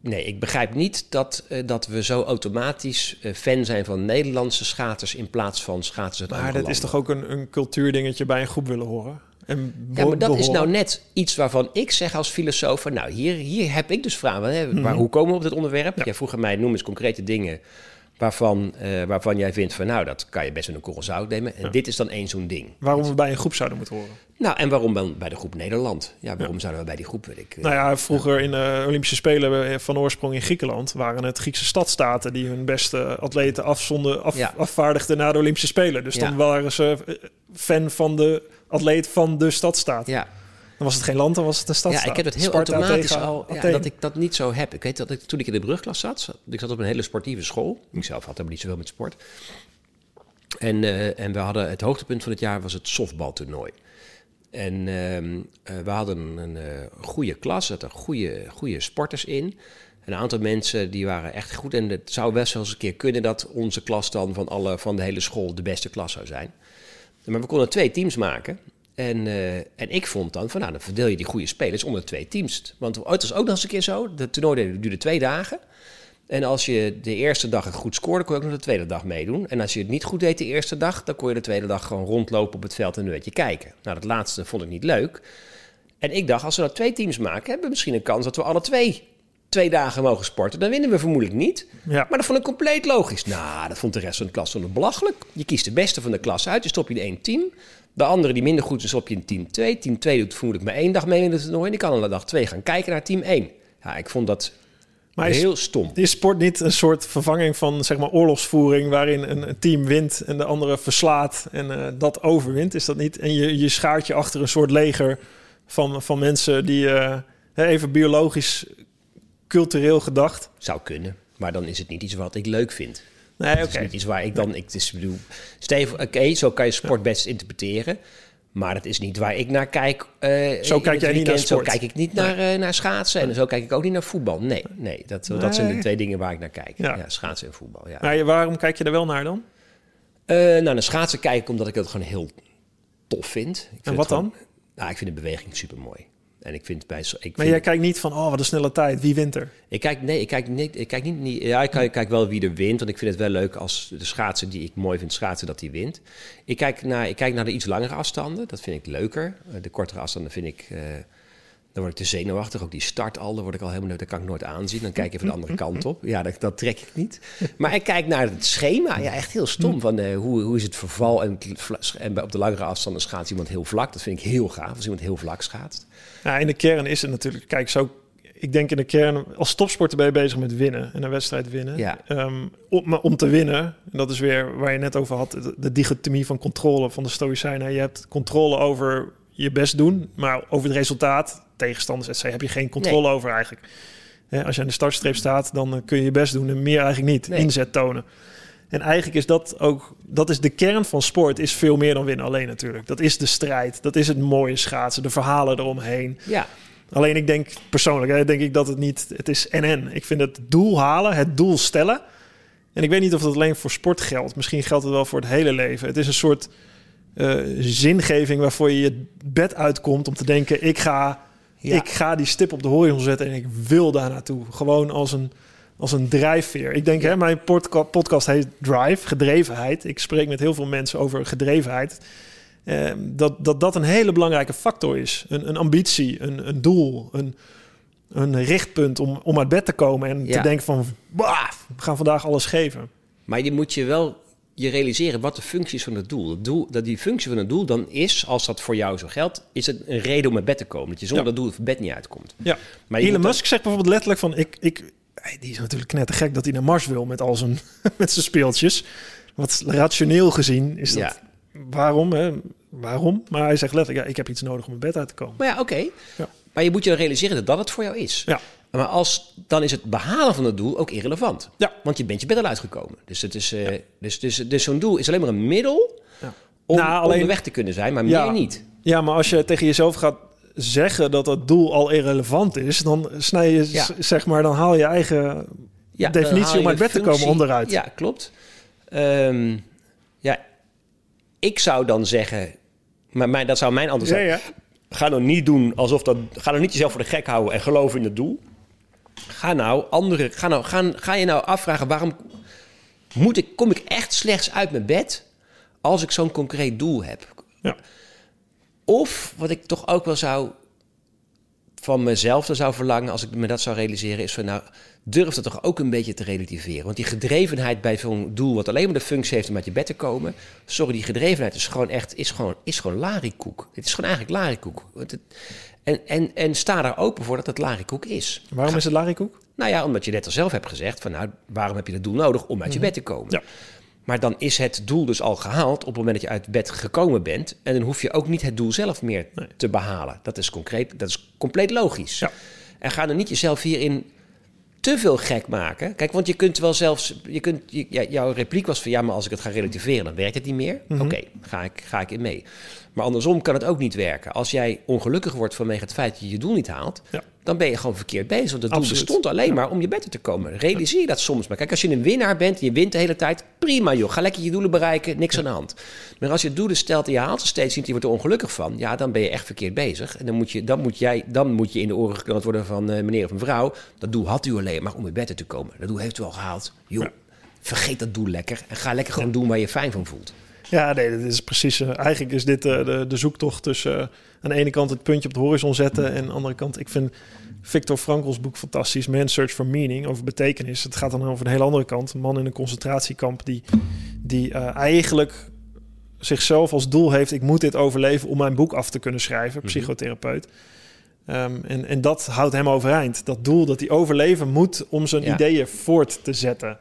nee, ik begrijp niet dat, eh, dat we zo automatisch eh, fan zijn van Nederlandse schaters in plaats van schaters uit Maar andere dat is toch ook een, een cultuurdingetje bij een groep willen horen? En Ja, maar dat is nou net iets waarvan ik zeg als filosoof... Van, nou, hier, hier heb ik dus vragen. Hè, Mhm. waar, hoe komen we op dit onderwerp? Jij vroeg aan mij, noem eens concrete dingen... Waarvan, eh, waarvan jij vindt van, nou, dat kan je best met een korrel zout nemen. En dit is dan één zo'n ding. Waarom we bij een groep zouden moeten horen. Nou, en waarom dan bij de groep Nederland? Ja, waarom zouden we bij die groep... Weet ik, eh, Nou ja, vroeger in de Olympische Spelen van oorsprong in Griekenland waren het Griekse stadstaten die hun beste atleten afzonden, af, Ja. afvaardigden naar de Olympische Spelen. Dus dan waren ze eh, fan van de atleet van de stadstaat. ja. Dan was het geen land, dan was het een stadstaat. Ja, ik heb het heel Sparta automatisch tegen al, ja, dat ik dat niet zo heb. Ik weet dat ik, toen ik in de brugklas zat, zat- ik zat op een hele sportieve school. Ik zelf had helemaal niet zoveel met sport. En, eh, en we hadden het hoogtepunt van het jaar was het softbaltoernooi. En ehm, eh, we hadden een, eh, goede klas, er zaten goede, goede sporters in. Een aantal mensen die waren echt goed. En het zou best wel eens een keer kunnen dat onze klas dan van, alle, van de hele school de beste klas zou zijn. Maar we konden twee teams maken. En, eh, en ik vond dan van, nou, dan verdeel je die goede spelers onder twee teams. Want het was ook nog eens een keer zo, de toernooi duurde twee dagen. En als je de eerste dag goed scoorde, kon je ook nog de tweede dag meedoen. En als je het niet goed deed de eerste dag, dan kon je de tweede dag gewoon rondlopen op het veld en een beetje kijken. Nou, dat laatste vond ik niet leuk. En ik dacht, als we nou twee teams maken, hebben we misschien een kans dat we alle twee twee dagen mogen sporten. Dan winnen we vermoedelijk niet. Ja. Maar dat vond ik compleet logisch. Nou, dat vond de rest van de klas zo belachelijk. Je kiest de beste van de klas uit, je stop je in één team. De andere die minder goed is, stop je in team 2. Team 2 doet vermoedelijk maar één dag mee in het toernooi. En die kan aan de dag 2 gaan kijken naar team 1. Ja, ik vond dat Maar is, heel stom. is sport niet een soort vervanging van zeg maar, oorlogsvoering... waarin een, een team wint en de andere verslaat en eh, dat overwint? Is dat niet? En je, je schaart je achter een soort leger van, van mensen die... eh, even biologisch, cultureel gedacht... Zou kunnen. Maar dan is het niet iets wat ik leuk vind. Nee, oké. is niet iets waar ik dan... Ik dus, bedoel, Steven, oké, zo kan je sport best interpreteren. Maar dat is niet waar ik naar kijk. eh, Zo kijk jij niet naar weekend. Zo sport. kijk ik niet naar, eh, naar schaatsen. En zo kijk ik ook niet naar voetbal. Nee, nee, dat, dat zijn de twee dingen waar ik naar kijk. Ja. Ja, schaatsen en voetbal. Ja. Maar waarom kijk je er wel naar dan? Eh, nou, naar schaatsen kijk ik omdat ik het gewoon heel tof vind. Ik vind En wat gewoon- dan? Nou, ik vind de beweging super mooi. En ik vind bij... Ik Maar jij kijkt niet van, oh, wat een snelle tijd. Wie wint er? Ik kijk, nee, ik kijk niet. Ik kijk niet, niet ja, ik kijk, ik kijk wel wie er wint. Want ik vind het wel leuk als de schaatsen die ik mooi vind schaatsen, dat die wint. Ik kijk naar, ik kijk naar de iets langere afstanden. Dat vind ik leuker. Eh, De kortere afstanden vind ik. eh dan word ik te zenuwachtig. Ook die start al, daar word ik al helemaal. Dat kan ik nooit aanzien. Dan kijk ik even de andere kant op. Ja, dat, dat trek ik niet. Maar ik kijk naar het schema. Ja, echt heel stom. Van eh, hoe, hoe is het verval? En, en bij- op de langere afstanden schaats iemand heel vlak. Dat vind ik heel gaaf. Als iemand heel vlak schaatst. Nou, in de kern is het natuurlijk, kijk, zo. Ik denk in de kern, als topsporter ben je bezig met winnen en een wedstrijd winnen. Ja. Ehm, om, maar om te winnen, en dat is weer waar je net over had, de, de dichotomie van controle van de Stoïcijnen. Je hebt controle over je best doen, maar over het resultaat, tegenstanders, et cetera, heb je geen controle over eigenlijk. Als je aan de startstreep staat, dan eh, kun je je best doen en meer eigenlijk niet. Nee. Inzet tonen. En eigenlijk is dat ook, dat is de kern van sport, is veel meer dan winnen alleen natuurlijk. Dat is de strijd, dat is het mooie schaatsen, de verhalen eromheen. Ja, Alleen ik denk persoonlijk, hè, denk ik dat het niet, het is en-en. Ik vind het doel halen, het doel stellen. En ik weet niet of dat alleen voor sport geldt. Misschien geldt het wel voor het hele leven. Het is een soort eh, zingeving waarvoor je je bed uitkomt om te denken, ik ga, Ja. ik ga die stip op de horizon zetten en ik wil daar naartoe. Gewoon als een, als een drijfveer. Ik denk, hè, mijn podca- podcast heet Drive, gedrevenheid. Ik spreek met heel veel mensen over gedrevenheid. Eh, dat, dat dat een hele belangrijke factor is. Een, een ambitie, een, een doel, een, een richtpunt om, om uit bed te komen en Ja. te denken van, "Bah, we gaan vandaag alles geven. Maar je moet je wel je realiseren wat de functie is van het doel. Het doel dat die functie van het doel dan is, als dat voor jou zo geldt, is het een reden om uit bed te komen. Dat je zonder Ja. dat doel het bed niet uitkomt. Ja. Maar Elon Musk zegt bijvoorbeeld letterlijk van, ik, ik, die is natuurlijk knettergek dat hij naar Mars wil met al zijn, met zijn speeltjes. Wat rationeel gezien is dat, Ja. waarom, hè? waarom? Maar hij zegt letterlijk, ja, ik heb iets nodig om uit bed uit te komen. Maar ja, oké. Ja. Maar je moet je realiseren dat dat het voor jou is. Ja. Maar als, dan is het behalen van het doel ook irrelevant. Ja. Want je bent je bed al uitgekomen. Dus, het is, eh, dus, dus, dus zo'n doel is alleen maar een middel Ja. om Nou, alleen- onderweg te kunnen zijn, maar meer niet. Ja, maar als je tegen jezelf gaat zeggen dat dat doel al irrelevant is, dan snij je, zeg maar, dan haal je eigen Ja, dan definitie om uit bed te komen onderuit. Ja, klopt. Ehm, ja, ik zou dan zeggen, maar mijn, dat zou mijn antwoord zijn. Ga nou niet doen alsof dat. Ga nou niet jezelf voor de gek houden en geloven in het doel. Ga nou andere. Ga, nou, ga, ga je nou afvragen waarom moet ik, kom ik echt slechts uit mijn bed als ik zo'n concreet doel heb? Ja. Of wat ik toch ook wel zou van mezelf dan zou verlangen als ik me dat zou realiseren, is van nou durf dat toch ook een beetje te relativeren. Want die gedrevenheid bij zo'n doel wat alleen maar de functie heeft om uit je bed te komen, sorry, die gedrevenheid is gewoon echt is gewoon, is gewoon larikoek. Het is gewoon eigenlijk larikoek. Want het- En, en, en sta daar open voor dat het larikoek is. Waarom is het larikoek? Nou ja, omdat je net al zelf hebt gezegd van nou, waarom heb je dat doel nodig om uit je bed te komen? Ja. Maar dan is het doel dus al gehaald op het moment dat je uit bed gekomen bent. En dan hoef je ook niet het doel zelf meer Nee. te behalen. Dat is, concreet, dat is compleet logisch. Ja. En ga dan niet jezelf hierin te veel gek maken. Kijk, want je kunt wel zelfs... Je kunt, je- ja, jouw repliek was van... ja, maar als ik het ga relativeren, dan werkt het niet meer. Oké, ga, ik, ga ik in mee. Maar andersom kan het ook niet werken. Als jij ongelukkig wordt vanwege het feit dat je je doel niet haalt... Ja. Dan ben je gewoon verkeerd bezig. Want het doel bestond alleen maar om je bed te komen. Realiseer je dat soms. Maar kijk, als je een winnaar bent en je wint de hele tijd... prima joh, ga lekker je doelen bereiken, niks aan de hand. Maar als je doelen stelt en je haalt ze steeds niet... je wordt er ongelukkig van... ja, dan ben je echt verkeerd bezig. En dan moet je, dan moet jij, dan moet je in de oren geknald worden van eh, meneer of mevrouw... dat doel had u alleen maar om in bed te komen. Dat doel heeft u al gehaald. Joh, Ja. vergeet dat doel lekker... en ga lekker gewoon doen waar je fijn van voelt. Ja, nee, dat is precies. eh, eigenlijk is dit eh, de, de zoektocht tussen eh, aan de ene kant het puntje op de horizon zetten en aan de andere kant, ik vind Victor Frankl's boek fantastisch, Man's Search for Meaning, over betekenis. Het gaat dan over een hele andere kant. Een man in een concentratiekamp die, die eigenlijk zichzelf als doel heeft, ik moet dit overleven om mijn boek af te kunnen schrijven, Mhm. psychotherapeut. Ehm, en, en dat houdt hem overeind. Dat doel dat hij overleven moet om zijn Ja. ideeën voort te zetten.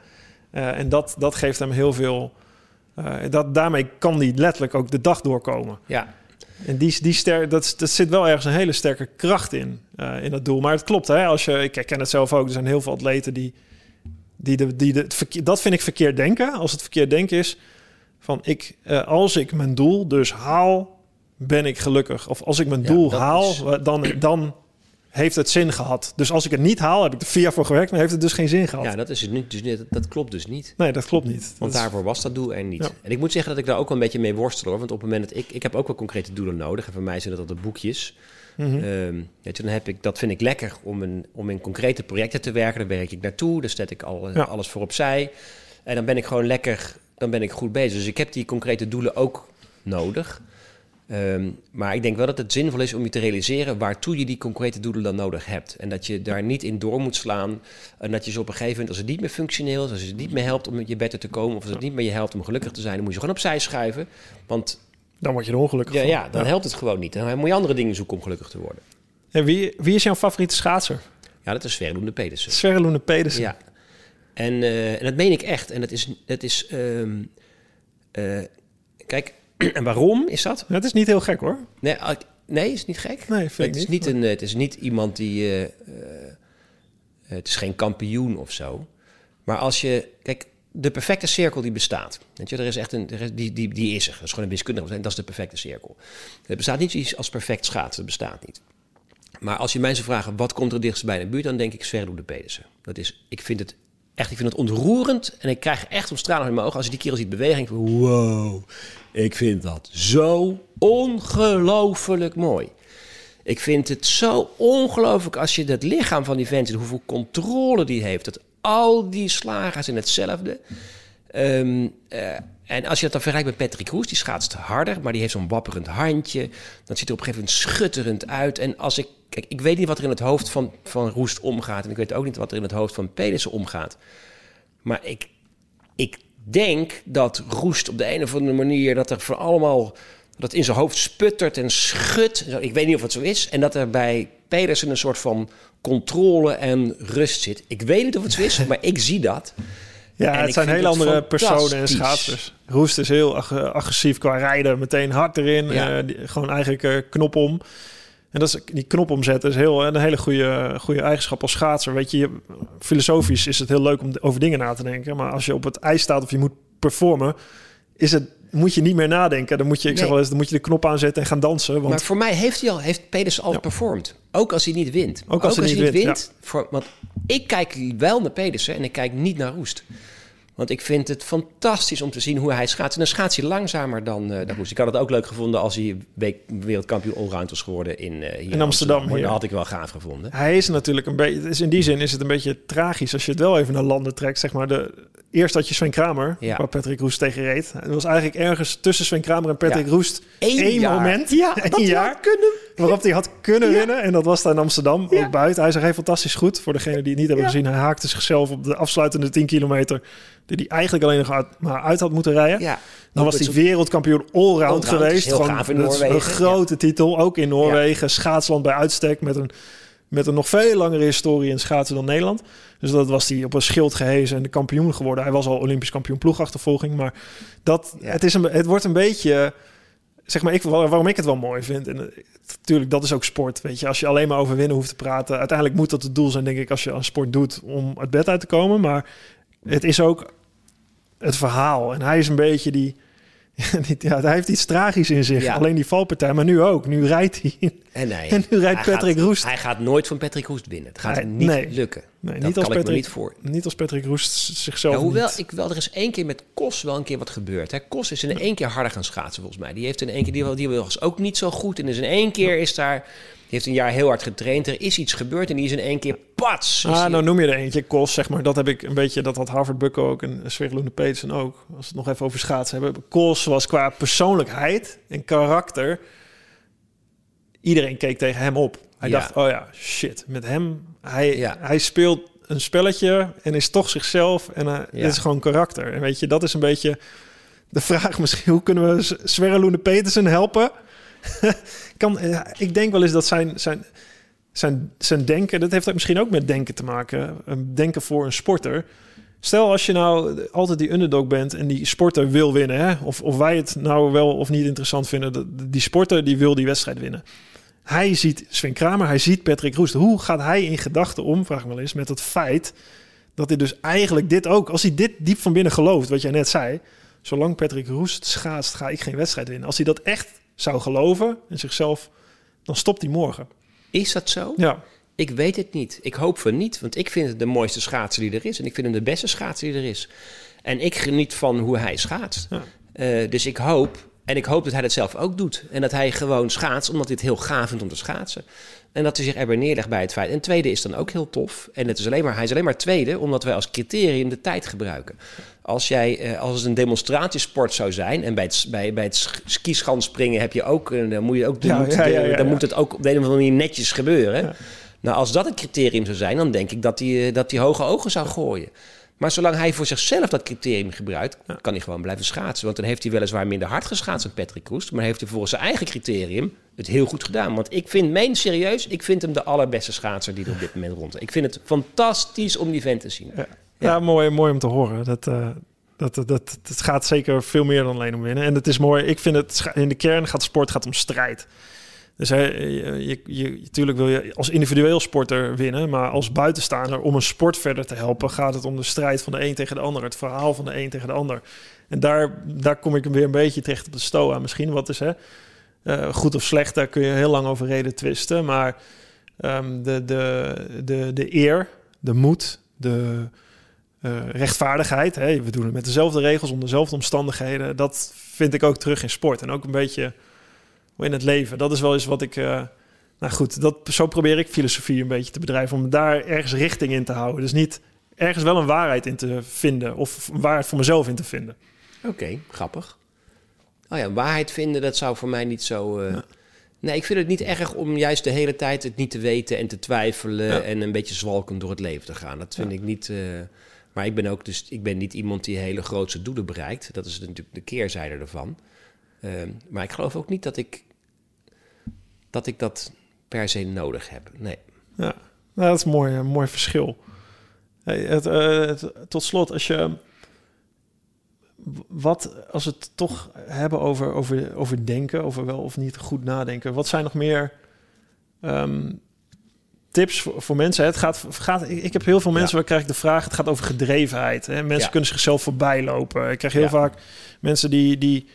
En dat, dat geeft hem heel veel. Eh, dat, daarmee kan hij letterlijk ook de dag doorkomen. Ja, En die, die ster, dat, dat zit wel ergens een hele sterke kracht in, eh, in dat doel. Maar het klopt, hè? Als je, ik herken het zelf ook. Er zijn heel veel atleten die, die, de, die de, verkeer- dat vind ik verkeerd denken. Als het verkeerd denken is van ik, eh, als ik mijn doel dus haal, ben ik gelukkig. Of als ik mijn Ja, doel haal, is- dan, dan heeft het zin gehad. Dus als ik het niet haal, heb ik er vier jaar voor gewerkt, maar heeft het dus geen zin gehad. ja dat, is het nu, dus niet, dat klopt dus niet. Nee, dat klopt niet. Want Dat is- daarvoor was dat doel er niet. Ja. En ik moet zeggen dat ik daar ook wel een beetje mee worstel hoor. Want op het moment dat ik... Ik heb ook wel concrete doelen nodig. En voor mij zijn dat altijd boekjes. Weet je, dan heb ik, dat vind ik lekker om in, om in concrete projecten te werken. Daar werk ik naartoe. Daar zet ik al, Ja. alles voor opzij. En dan ben ik gewoon lekker... Dan ben ik goed bezig. Dus ik heb die concrete doelen ook nodig. Ehm, maar ik denk wel dat het zinvol is om je te realiseren waartoe je die concrete doelen dan nodig hebt. En dat je daar niet in door moet slaan. En dat je ze op een gegeven moment, als het niet meer functioneel is, als het niet meer helpt om met je beter te komen, of als het niet meer je helpt om gelukkig te zijn, dan moet je ze gewoon opzij schuiven. Want Dan word je er ongelukkig ja, van. ja dan helpt het gewoon niet. Dan moet je andere dingen zoeken om gelukkig te worden. En wie, wie is jouw favoriete schaatser? Ja, dat is Sverre Pedersen. Sverre Loene Pedersen. Ja. En, eh, en dat meen ik echt. En dat is, dat is ehm, eh, kijk, en waarom is dat? Het is niet heel gek hoor. Nee, ah, nee is niet gek. Nee, vind het, ik is niet. niet een, het is niet iemand die. eh, eh, het is geen kampioen of zo. Maar als je. Kijk, de perfecte cirkel die bestaat. Weet je, er is echt een. Er is, die, die, die is er. Dat is gewoon een wiskundige. En dat is de perfecte cirkel. Er bestaat niet iets als perfect schaatsen. Dat bestaat niet. Maar als je mensen vraagt wat komt er dichtst bij de buurt, dan denk ik Sverre de Pedersen. Dat is, ik vind het echt, ik vind het ontroerend en ik krijg echt om stralen in mijn ogen als ik die kerel ziet van, wow, ik vind dat zo ongelooflijk mooi. Ik vind het zo ongelooflijk als je dat lichaam van die vent ziet, hoeveel controle die heeft. Dat al die slagen zijn hetzelfde. Ehm, eh, en als je dat dan vergelijkt met Patrick Roest, die schaatst harder, maar die heeft zo'n wapperend handje. Dat ziet er op een gegeven moment schutterend uit. En als ik, kijk, ik weet niet wat er in het hoofd van, van Roest omgaat. En ik weet ook niet wat er in het hoofd van Pedersen omgaat. Maar ik, ik denk dat Roest op de een of andere manier, dat er voor allemaal, dat in zijn hoofd sputtert en schudt. Ik weet niet of het zo is. En dat er bij Pedersen een soort van controle en rust zit. Ik weet niet of het zo is, maar ik zie dat. Ja, En het zijn het andere personen en schaatsers. Roest is heel ag- agressief qua rijden, meteen hard erin. Ja. eh, die- gewoon eigenlijk eh, knop om. En dat is, die knop omzetten is heel, een hele goede, goede eigenschap als schaatser. Weet je, filosofisch is het heel leuk om over dingen na te denken. Maar als je op het ijs staat of je moet performen, is het, moet je niet meer nadenken. Dan moet je, ik zeg wel eens, dan moet je de knop aanzetten en gaan dansen. Want Maar voor mij heeft hij al, heeft Pedersen al Ja. performed. Ook als hij niet wint. Ook als hij niet wint, voor, want ik kijk wel naar Pedersen en ik kijk niet naar Roest. Want ik vind het fantastisch om te zien hoe hij schaatst. En dan schaats hij langzamer dan, eh dan Roest. Ik had het ook leuk gevonden als hij week, wereldkampioen allround was geworden in, eh, hier In Amsterdam. Dat had ik wel gaaf gevonden. Hij is natuurlijk een beetje. Dus in die zin is het een beetje tragisch als je het wel even naar landen trekt. Zeg maar de, eerst had je Sven Kramer, Ja. waar Patrick Roest tegen reed. Het was eigenlijk ergens tussen Sven Kramer en Patrick Ja. Roest Eén één moment. Ja, dat jaar kunnen. Waarop hij had kunnen Ja. winnen. En dat was daar in Amsterdam, Ja. ook buiten. Hij zag heel fantastisch goed. Voor degenen die het niet hebben Ja. gezien, hij haakte zichzelf op de afsluitende 10 kilometer. Die hij eigenlijk alleen nog uit, maar uit had moeten rijden. Dan was hij wereldkampioen allround is geweest. in dat is een Noorwegen, grote titel, ook in Noorwegen. Schaatsland bij uitstek met een, met een nog veel langere historie in schaatsen dan Nederland. Dus dat was hij op een schild gehezen en de kampioen geworden. Hij was al Olympisch kampioen ploegachtervolging. Maar dat, Ja. het, is een, het wordt een beetje... Zeg maar, ik, waar- waarom ik het wel mooi vind. En natuurlijk, dat is ook sport. Weet je, als je alleen maar over winnen hoeft te praten. Uiteindelijk moet dat het doel zijn, denk ik, als je aan sport doet om het bed uit te komen. Maar het is ook het verhaal. En hij is een beetje die. Ja, hij heeft iets tragisch in zich. Ja. Alleen die valpartij, maar nu ook. Nu rijdt hij. En, nee, En nu rijdt Patrick gaat, Roest. Hij gaat nooit van Patrick Roest winnen. Het gaat Nee, niet nee. lukken. Nee, dat niet kan als ik me Patrick, niet voor. niet als Patrick Roest zichzelf. Ja, hoewel, niet. ik wel, er is één keer met Kos wel een keer wat gebeurd. Hè. Kos is in één keer harder gaan schaatsen, volgens mij. Die heeft in één keer, die, die was ook niet zo goed. En dus in één keer is daar, heeft een jaar heel hard getraind. Er is iets gebeurd en die is in één keer pats. Ah, nou noem je er eentje, Kos, zeg maar. Dat heb ik een beetje, dat had Harvard Bucko ook en Sverre Petersen ook. Als we het nog even over schaatsen hebben. Kos was qua persoonlijkheid en karakter... Iedereen keek tegen hem op. Hij Ja. dacht, oh ja, shit, met hem... Hij, Ja. hij speelt een spelletje en is toch zichzelf. En Ja. dit is gewoon karakter. En weet je, dat is een beetje de vraag misschien. Hoe kunnen we Sverre Petersen helpen? kan, eh, ik denk wel eens dat zijn, zijn, zijn, zijn denken... Dat heeft misschien ook met denken te maken. Denken voor een sporter. Stel als je nou altijd die underdog bent en die sporter wil winnen. Hè? Of, of wij het nou wel of niet interessant vinden. de- Die sporter die wil die wedstrijd winnen. Hij ziet Sven Kramer, hij ziet Patrick Roest. Hoe gaat hij in gedachten om, vraag ik me wel eens, met het feit dat hij dus eigenlijk dit ook, als hij dit diep van binnen gelooft, wat jij net zei, zolang Patrick Roest schaatst, ga ik geen wedstrijd winnen. Als hij dat echt zou geloven en zichzelf, dan stopt hij morgen. Is dat zo? Ja, Ik weet het niet. Ik hoop van niet, want ik vind het de mooiste schaatser die er is. En ik vind hem de beste schaatser die er is. En ik geniet van hoe hij schaatst. Ja. Eh, dus ik hoop, en ik hoop dat hij dat zelf ook doet. En dat hij gewoon schaatst, omdat hij het heel gaaf vindt om te schaatsen. En dat hij zich erbij neerlegt bij het feit. En tweede is dan ook heel tof. En het is alleen maar, hij is alleen maar tweede, omdat wij als criterium de tijd gebruiken. Als, jij, eh, als het een demonstratiesport zou zijn, en bij het, bij, bij het sk- skischanspringen heb je ook, dan moet je ook, dan, Ja, moet, ja, ja, dan moet het ook op de een of andere manier netjes gebeuren. Nou, als dat het criterium zou zijn, dan denk ik dat hij, eh, dat hij hoge ogen zou gooien. Maar zolang hij voor zichzelf dat criterium gebruikt, kan hij gewoon blijven schaatsen. Want dan heeft hij weliswaar minder hard geschaatst dan Patrick Roest. Maar heeft hij volgens zijn eigen criterium het heel goed gedaan. Want ik vind, meen serieus, ik vind hem de allerbeste schaatser die er op dit moment rond. Ik vind het fantastisch om die vent te zien. ja. ja mooi, mooi om te horen. Dat, eh, dat, dat, dat, het gaat zeker veel meer dan alleen om winnen. En het is mooi, ik vind het, in de kern gaat sport gaat om strijd. Dus hè, je, je, natuurlijk wil je als individueel sporter winnen, maar als buitenstaander om een sport verder te helpen, gaat het om de strijd van de een tegen de ander, het verhaal van de een tegen de ander. En daar, daar kom ik weer een beetje terecht op de stoa. Misschien wat is hè, eh, goed of slecht, daar kun je heel lang over reden twisten. Maar ehm, de, de, de, de eer, de moed, de eh, rechtvaardigheid, hè, we doen het met dezelfde regels, onder dezelfde omstandigheden, dat vind ik ook terug in sport. En ook een beetje in het leven. Dat is wel eens wat ik. eh, nou goed, dat, zo probeer ik filosofie een beetje te bedrijven. Om daar ergens richting in te houden. Dus niet ergens wel een waarheid in te vinden. Of een waarheid voor mezelf in te vinden. Oké, grappig. Oh ja, waarheid vinden, dat zou voor mij niet zo... eh, Nee, ik vind het niet erg om juist de hele tijd het niet te weten en te twijfelen... Ja. en een beetje zwalkend door het leven te gaan. Dat vind ik niet... eh, Maar ik ben ook dus... Ik ben niet iemand die hele grootse doelen bereikt. Dat is natuurlijk de keerzijde ervan. Ehm, maar ik geloof ook niet dat ik... dat ik dat per se nodig heb. Nee. Ja, nou, dat is een mooi, een mooi verschil. Hey, het, eh, het- tot slot, als je... Wat, als we het toch hebben over, over, over denken, over wel of niet goed nadenken. Wat zijn nog meer ehm, tips voor, voor mensen? Het gaat, gaat, ik, heb heel veel mensen Ja. waar krijg ik de vraag, het gaat over gedrevenheid. Hè? Mensen Ja. kunnen zichzelf voorbij lopen. Ik krijg heel Ja. vaak mensen die, die,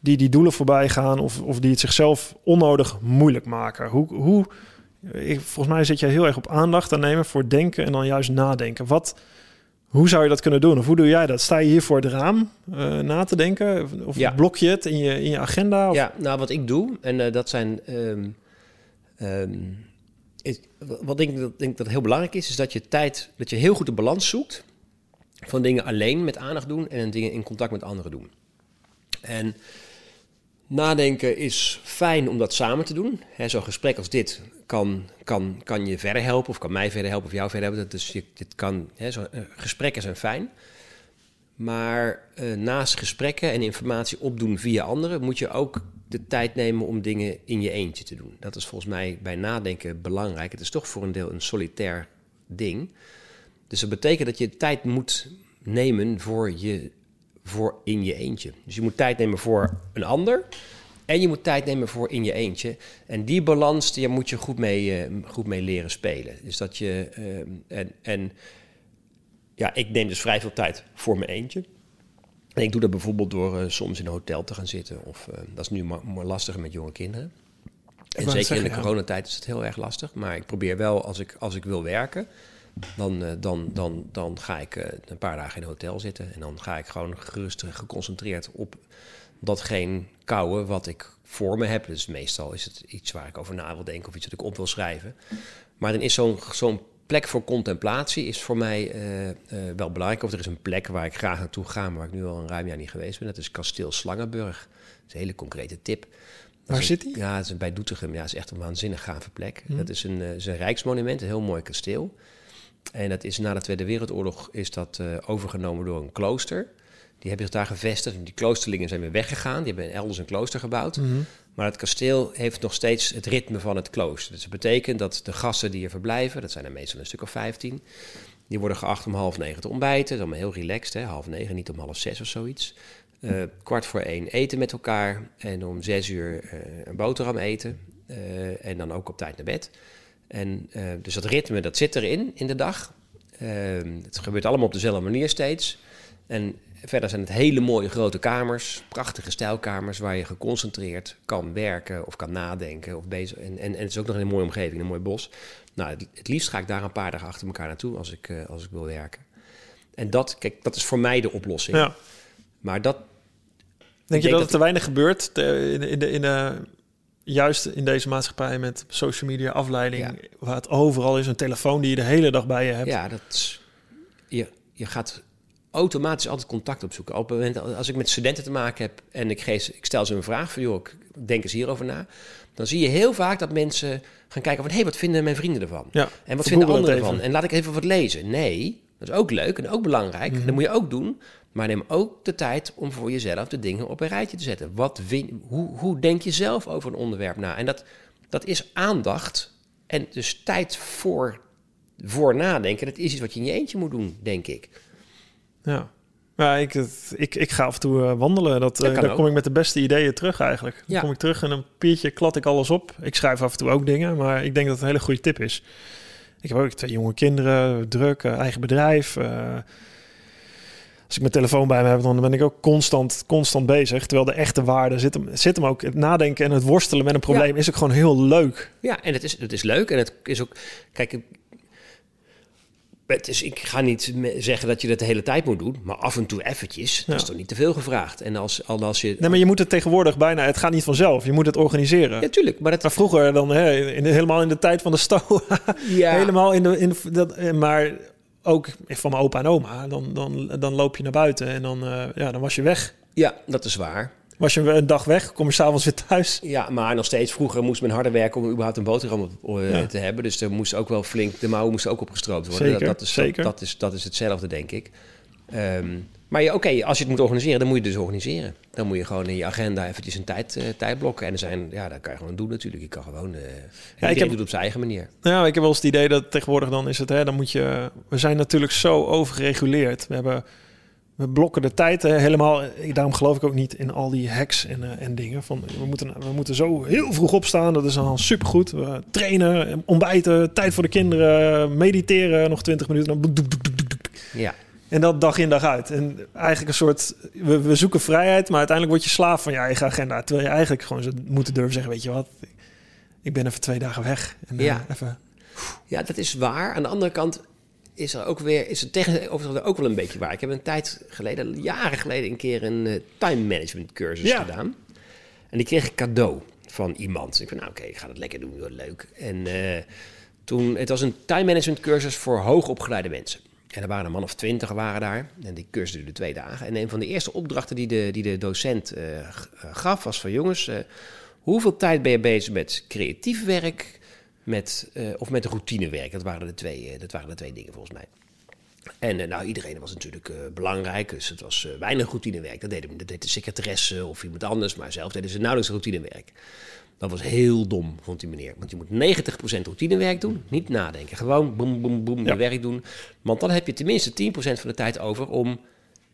die die doelen voorbij gaan... Of, of die het zichzelf onnodig moeilijk maken. Hoe, hoe, ik, volgens mij zit je heel erg op aandacht te nemen voor denken en dan juist nadenken. Wat, hoe zou je dat kunnen doen? Of hoe doe jij dat? Sta je hier voor het raam eh, na te denken? Of, of Ja. blok je het in je, in je agenda? Of, Ja, nou wat ik doe, en eh, dat zijn. ehm, is, wat ik dat, denk dat heel belangrijk is, is dat je tijd, dat je heel goed de balans zoekt van dingen alleen met aandacht doen en dingen in contact met anderen doen. En nadenken is fijn om dat samen te doen. Zo'n gesprek als dit kan, kan, kan je verder helpen, of kan mij verder helpen, of jou verder helpen. Dus dit kan, hè, zo, eh, gesprekken zijn fijn. Maar eh, naast gesprekken en informatie opdoen via anderen, moet je ook de tijd nemen om dingen in je eentje te doen. Dat is volgens mij bij nadenken belangrijk. Het is toch voor een deel een solitair ding. Dus dat betekent dat je tijd moet nemen voor je voor in je eentje. Dus je moet tijd nemen voor een ander. En je moet tijd nemen voor in je eentje. En die balans, daar moet je goed mee, eh, goed mee leren spelen. Dus dat je. eh, en, en ja, ik neem dus vrij veel tijd voor mijn eentje. En ik doe dat bijvoorbeeld door eh, soms in een hotel te gaan zitten. Of dat is nu maar, maar lastiger met jonge kinderen. En zeker zeggen, in de coronatijd is het heel erg lastig. Maar ik probeer wel, als ik, als ik wil werken, dan, eh, dan, dan, dan ga ik eh, een paar dagen in een hotel zitten. En dan ga ik gewoon gerust en geconcentreerd op datgene kouwen wat ik voor me heb. Dus meestal is het iets waar ik over na wil denken of iets wat ik op wil schrijven. Maar dan is zo'n zo'n plek voor contemplatie is voor mij eh, eh, wel belangrijk. Of er is een plek waar ik graag naartoe ga, maar waar ik nu al een ruim jaar niet geweest ben. Dat is kasteel Slangenburg. Dat is een hele concrete tip. Waar zit die? Ja, het is bij Doetinchem. Ja, het is echt een waanzinnig gave plek. Dat is een, eh, is een rijksmonument, een heel mooi kasteel. En dat is na de Tweede Wereldoorlog is dat eh, overgenomen door een klooster. Die hebben zich daar gevestigd. Die kloosterlingen zijn weer weggegaan. Die hebben elders een klooster gebouwd. Maar het kasteel heeft nog steeds het ritme van het klooster. Dus dat betekent dat de gasten die er verblijven, dat zijn er meestal een stuk of 15, die worden geacht om half negen te ontbijten. Dat is allemaal heel relaxed, hè? half negen, niet om half zes of zoiets. Eh, kwart voor één eten met elkaar en om zes uur eh, een boterham eten. En dan ook op tijd naar bed. En eh, dus dat ritme, dat zit erin in de dag. Eh, het gebeurt allemaal op dezelfde manier steeds. En verder zijn het hele mooie grote kamers, prachtige stijlkamers waar je geconcentreerd kan werken of kan nadenken. Of bezig. En, en, en het is ook nog een mooie omgeving, een mooi bos. Nou, het, het liefst ga ik daar een paar dagen achter elkaar naartoe als ik, eh, als ik wil werken. En dat, kijk, dat is voor mij de oplossing. Ja. Maar dat, Denk je denk dat, dat- te weinig gebeurt te- in, de, in, de, in de, juist in deze maatschappij met social media afleiding, Ja. waar het overal is, een telefoon die je de hele dag bij je hebt? ja, dat is- je, je gaat automatisch altijd contact opzoeken. Op het moment als ik met studenten te maken heb en ik, geef, ik stel ze een vraag van, joh, denk eens hierover na. Dan zie je heel vaak dat mensen gaan kijken van, hé, hey, wat vinden mijn vrienden ervan? Ja, En wat vinden anderen ervan? En laat ik even wat lezen. Nee, dat is ook leuk en ook belangrijk. Mhm. Dat moet je ook doen. Maar neem ook de tijd om voor jezelf de dingen op een rijtje te zetten. Wat win, hoe, hoe denk je zelf over een onderwerp na? En dat, dat is aandacht en dus tijd voor, voor nadenken. Dat is iets wat je in je eentje moet doen, denk ik. Ja. Ja, ik, het- ik, ik ga af en toe eh, wandelen. Dat, Dat eh, dan ook. kom ik met de beste ideeën terug eigenlijk. Dan Ja. kom ik terug en een papiertje klad ik alles op. Ik schrijf af en toe ook dingen, maar ik denk dat het een hele goede tip is. Ik heb ook twee jonge kinderen, druk, eh, eigen bedrijf. eh. Als ik mijn telefoon bij me heb, dan ben ik ook constant, constant bezig. Terwijl de echte waarde zit hem, zit hem ook... Het nadenken en het worstelen met een probleem is ook gewoon heel leuk. Ja, en het is, het is leuk en het is ook... Kijk, ik- het is, ik ga niet zeggen dat je dat de hele tijd moet doen, maar af en toe eventjes, dat is toch niet te veel gevraagd. En als, al als je... Nee, maar je moet het tegenwoordig bijna... Het gaat niet vanzelf. Je moet het organiseren. Ja, tuurlijk, maar dat... Maar vroeger dan, hè, in, helemaal in de tijd van de stoa, Ja. helemaal in de, in de- dat, maar ook van mijn opa en oma, dan, dan, dan loop je naar buiten en dan, eh, ja, dan was je weg. Ja, dat is waar. Was je een dag weg, kom je s'avonds weer thuis. Ja, maar nog steeds vroeger moest men harder werken om überhaupt een boterham op, eh, Ja. te hebben. Dus er moest ook wel flink, de mouwen moesten ook opgestroopt worden. Zeker, dat, dat, is, zeker. Dat, dat, is, dat is hetzelfde, denk ik. Ehm, maar oké, als je het moet organiseren, dan moet je het dus organiseren. Dan moet je gewoon in je agenda eventjes een tijd, eh, tijd blokken. En er zijn, ja, dat kan je gewoon doen natuurlijk. Je kan gewoon, eh ja, ik heb- doet het op zijn eigen manier. Nou, ik heb wel eens het idee dat tegenwoordig dan is het, hè, dan moet je, we zijn natuurlijk zo overgereguleerd. We hebben, we blokken de tijd hè, helemaal. Ik- Daarom geloof ik ook niet in al die hacks en, eh, en dingen. Van, we, moeten, we moeten zo heel vroeg opstaan, dat is dan supergoed. We trainen, ontbijten, tijd voor de kinderen, mediteren, nog 20 minuten. Dan. Ja, En dat dag in dag uit. En eigenlijk een soort, we, we zoeken vrijheid, maar uiteindelijk word je slaaf van je eigen agenda. Terwijl je eigenlijk gewoon zou moeten durven zeggen, weet je wat, ik ben even twee dagen weg. En, eh, Ja. even, Ja, dat is waar. Aan de andere kant is er ook weer, is het tegenover ook wel een beetje waar. Ik heb een tijd geleden, jaren geleden, een keer een eh, time management cursus Ja. gedaan. En die kreeg ik cadeau van iemand. Ik van, nou oké, ik ga dat lekker doen, wat leuk. En eh, toen, het was een time management cursus voor hoogopgeleide mensen. En er waren een man of twintig waren daar. En die cursus duurde twee dagen. En een van de eerste opdrachten die de, die de docent eh, eh, gaf was van... jongens, eh, hoeveel tijd ben je bezig met creatief werk met, of met routinewerk? Dat waren, de twee, dat waren de twee dingen volgens mij. En nou, iedereen was natuurlijk belangrijk, dus het was weinig routinewerk. Dat deed, dat deed de secretaresse of iemand anders, maar zelf deden ze nauwelijks routinewerk. Dat was heel dom, vond die meneer. Want je moet 90% routinewerk doen, niet nadenken. Gewoon boem, boem, boem, Ja. je werk doen. Want dan heb je tenminste 10% van de tijd over om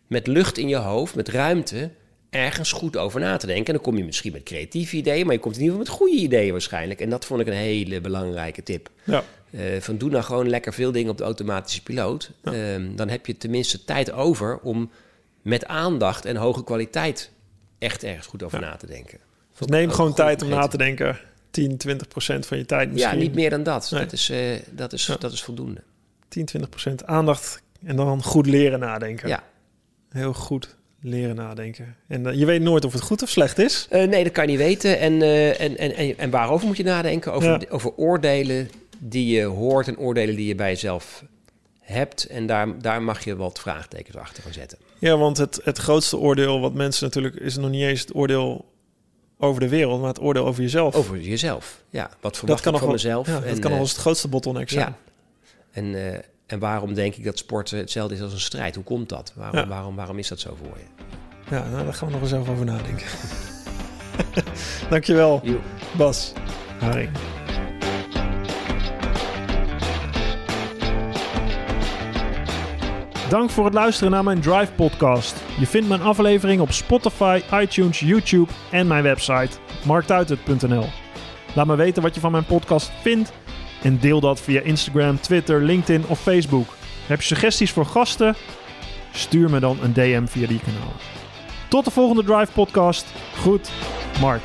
met lucht in je hoofd, met ruimte, ergens goed over na te denken. En dan kom je misschien met creatieve ideeën, maar je komt in ieder geval met goede ideeën waarschijnlijk. En dat vond ik een hele belangrijke tip. ja. Eh, van doe nou gewoon lekker veel dingen op de automatische piloot. Ehm, dan heb je tenminste tijd over om met aandacht en hoge kwaliteit echt ergens goed over na te denken. Dus neem gewoon goed tijd om na te denken. 10, 20 procent van je tijd misschien. Ja, niet meer dan dat. Nee. Dat, is, eh, dat, is, Ja. dat is voldoende. 10, 20 procent aandacht en dan goed leren nadenken. Ja. Heel goed leren nadenken. En eh, je weet nooit of het goed of slecht is. Eh, nee, dat kan je niet weten. En, en, en, en, en waarover moet je nadenken? Over, Ja. over oordelen die je hoort en oordelen die je bij jezelf hebt. En daar, daar mag je wat vraagtekens achter gaan zetten. Ja, want het, het grootste oordeel wat mensen natuurlijk... is nog niet eens het oordeel over de wereld... maar het oordeel over jezelf. Over jezelf. Ja, wat dat verwacht kan ik van wel, mezelf? ja, dat kan nog eh, eens het grootste bottleneck zijn. Ja. En, eh, en waarom denk ik dat sporten hetzelfde is als een strijd? Hoe komt dat? Waarom, Ja. waarom, waarom is dat zo voor je? Ja, nou, daar gaan we nog eens even over nadenken. Dankjewel, Jo. Bas. Haring. Dank voor het luisteren naar mijn Drive podcast. Je vindt mijn aflevering op Spotify, iTunes, YouTube en mijn website marktuitert.nl. Laat me weten wat je van mijn podcast vindt en deel dat via Instagram, Twitter, LinkedIn of Facebook. Heb je suggesties voor gasten? Stuur me dan een DM via die kanalen. Tot de volgende Drive podcast. Goed, Mark.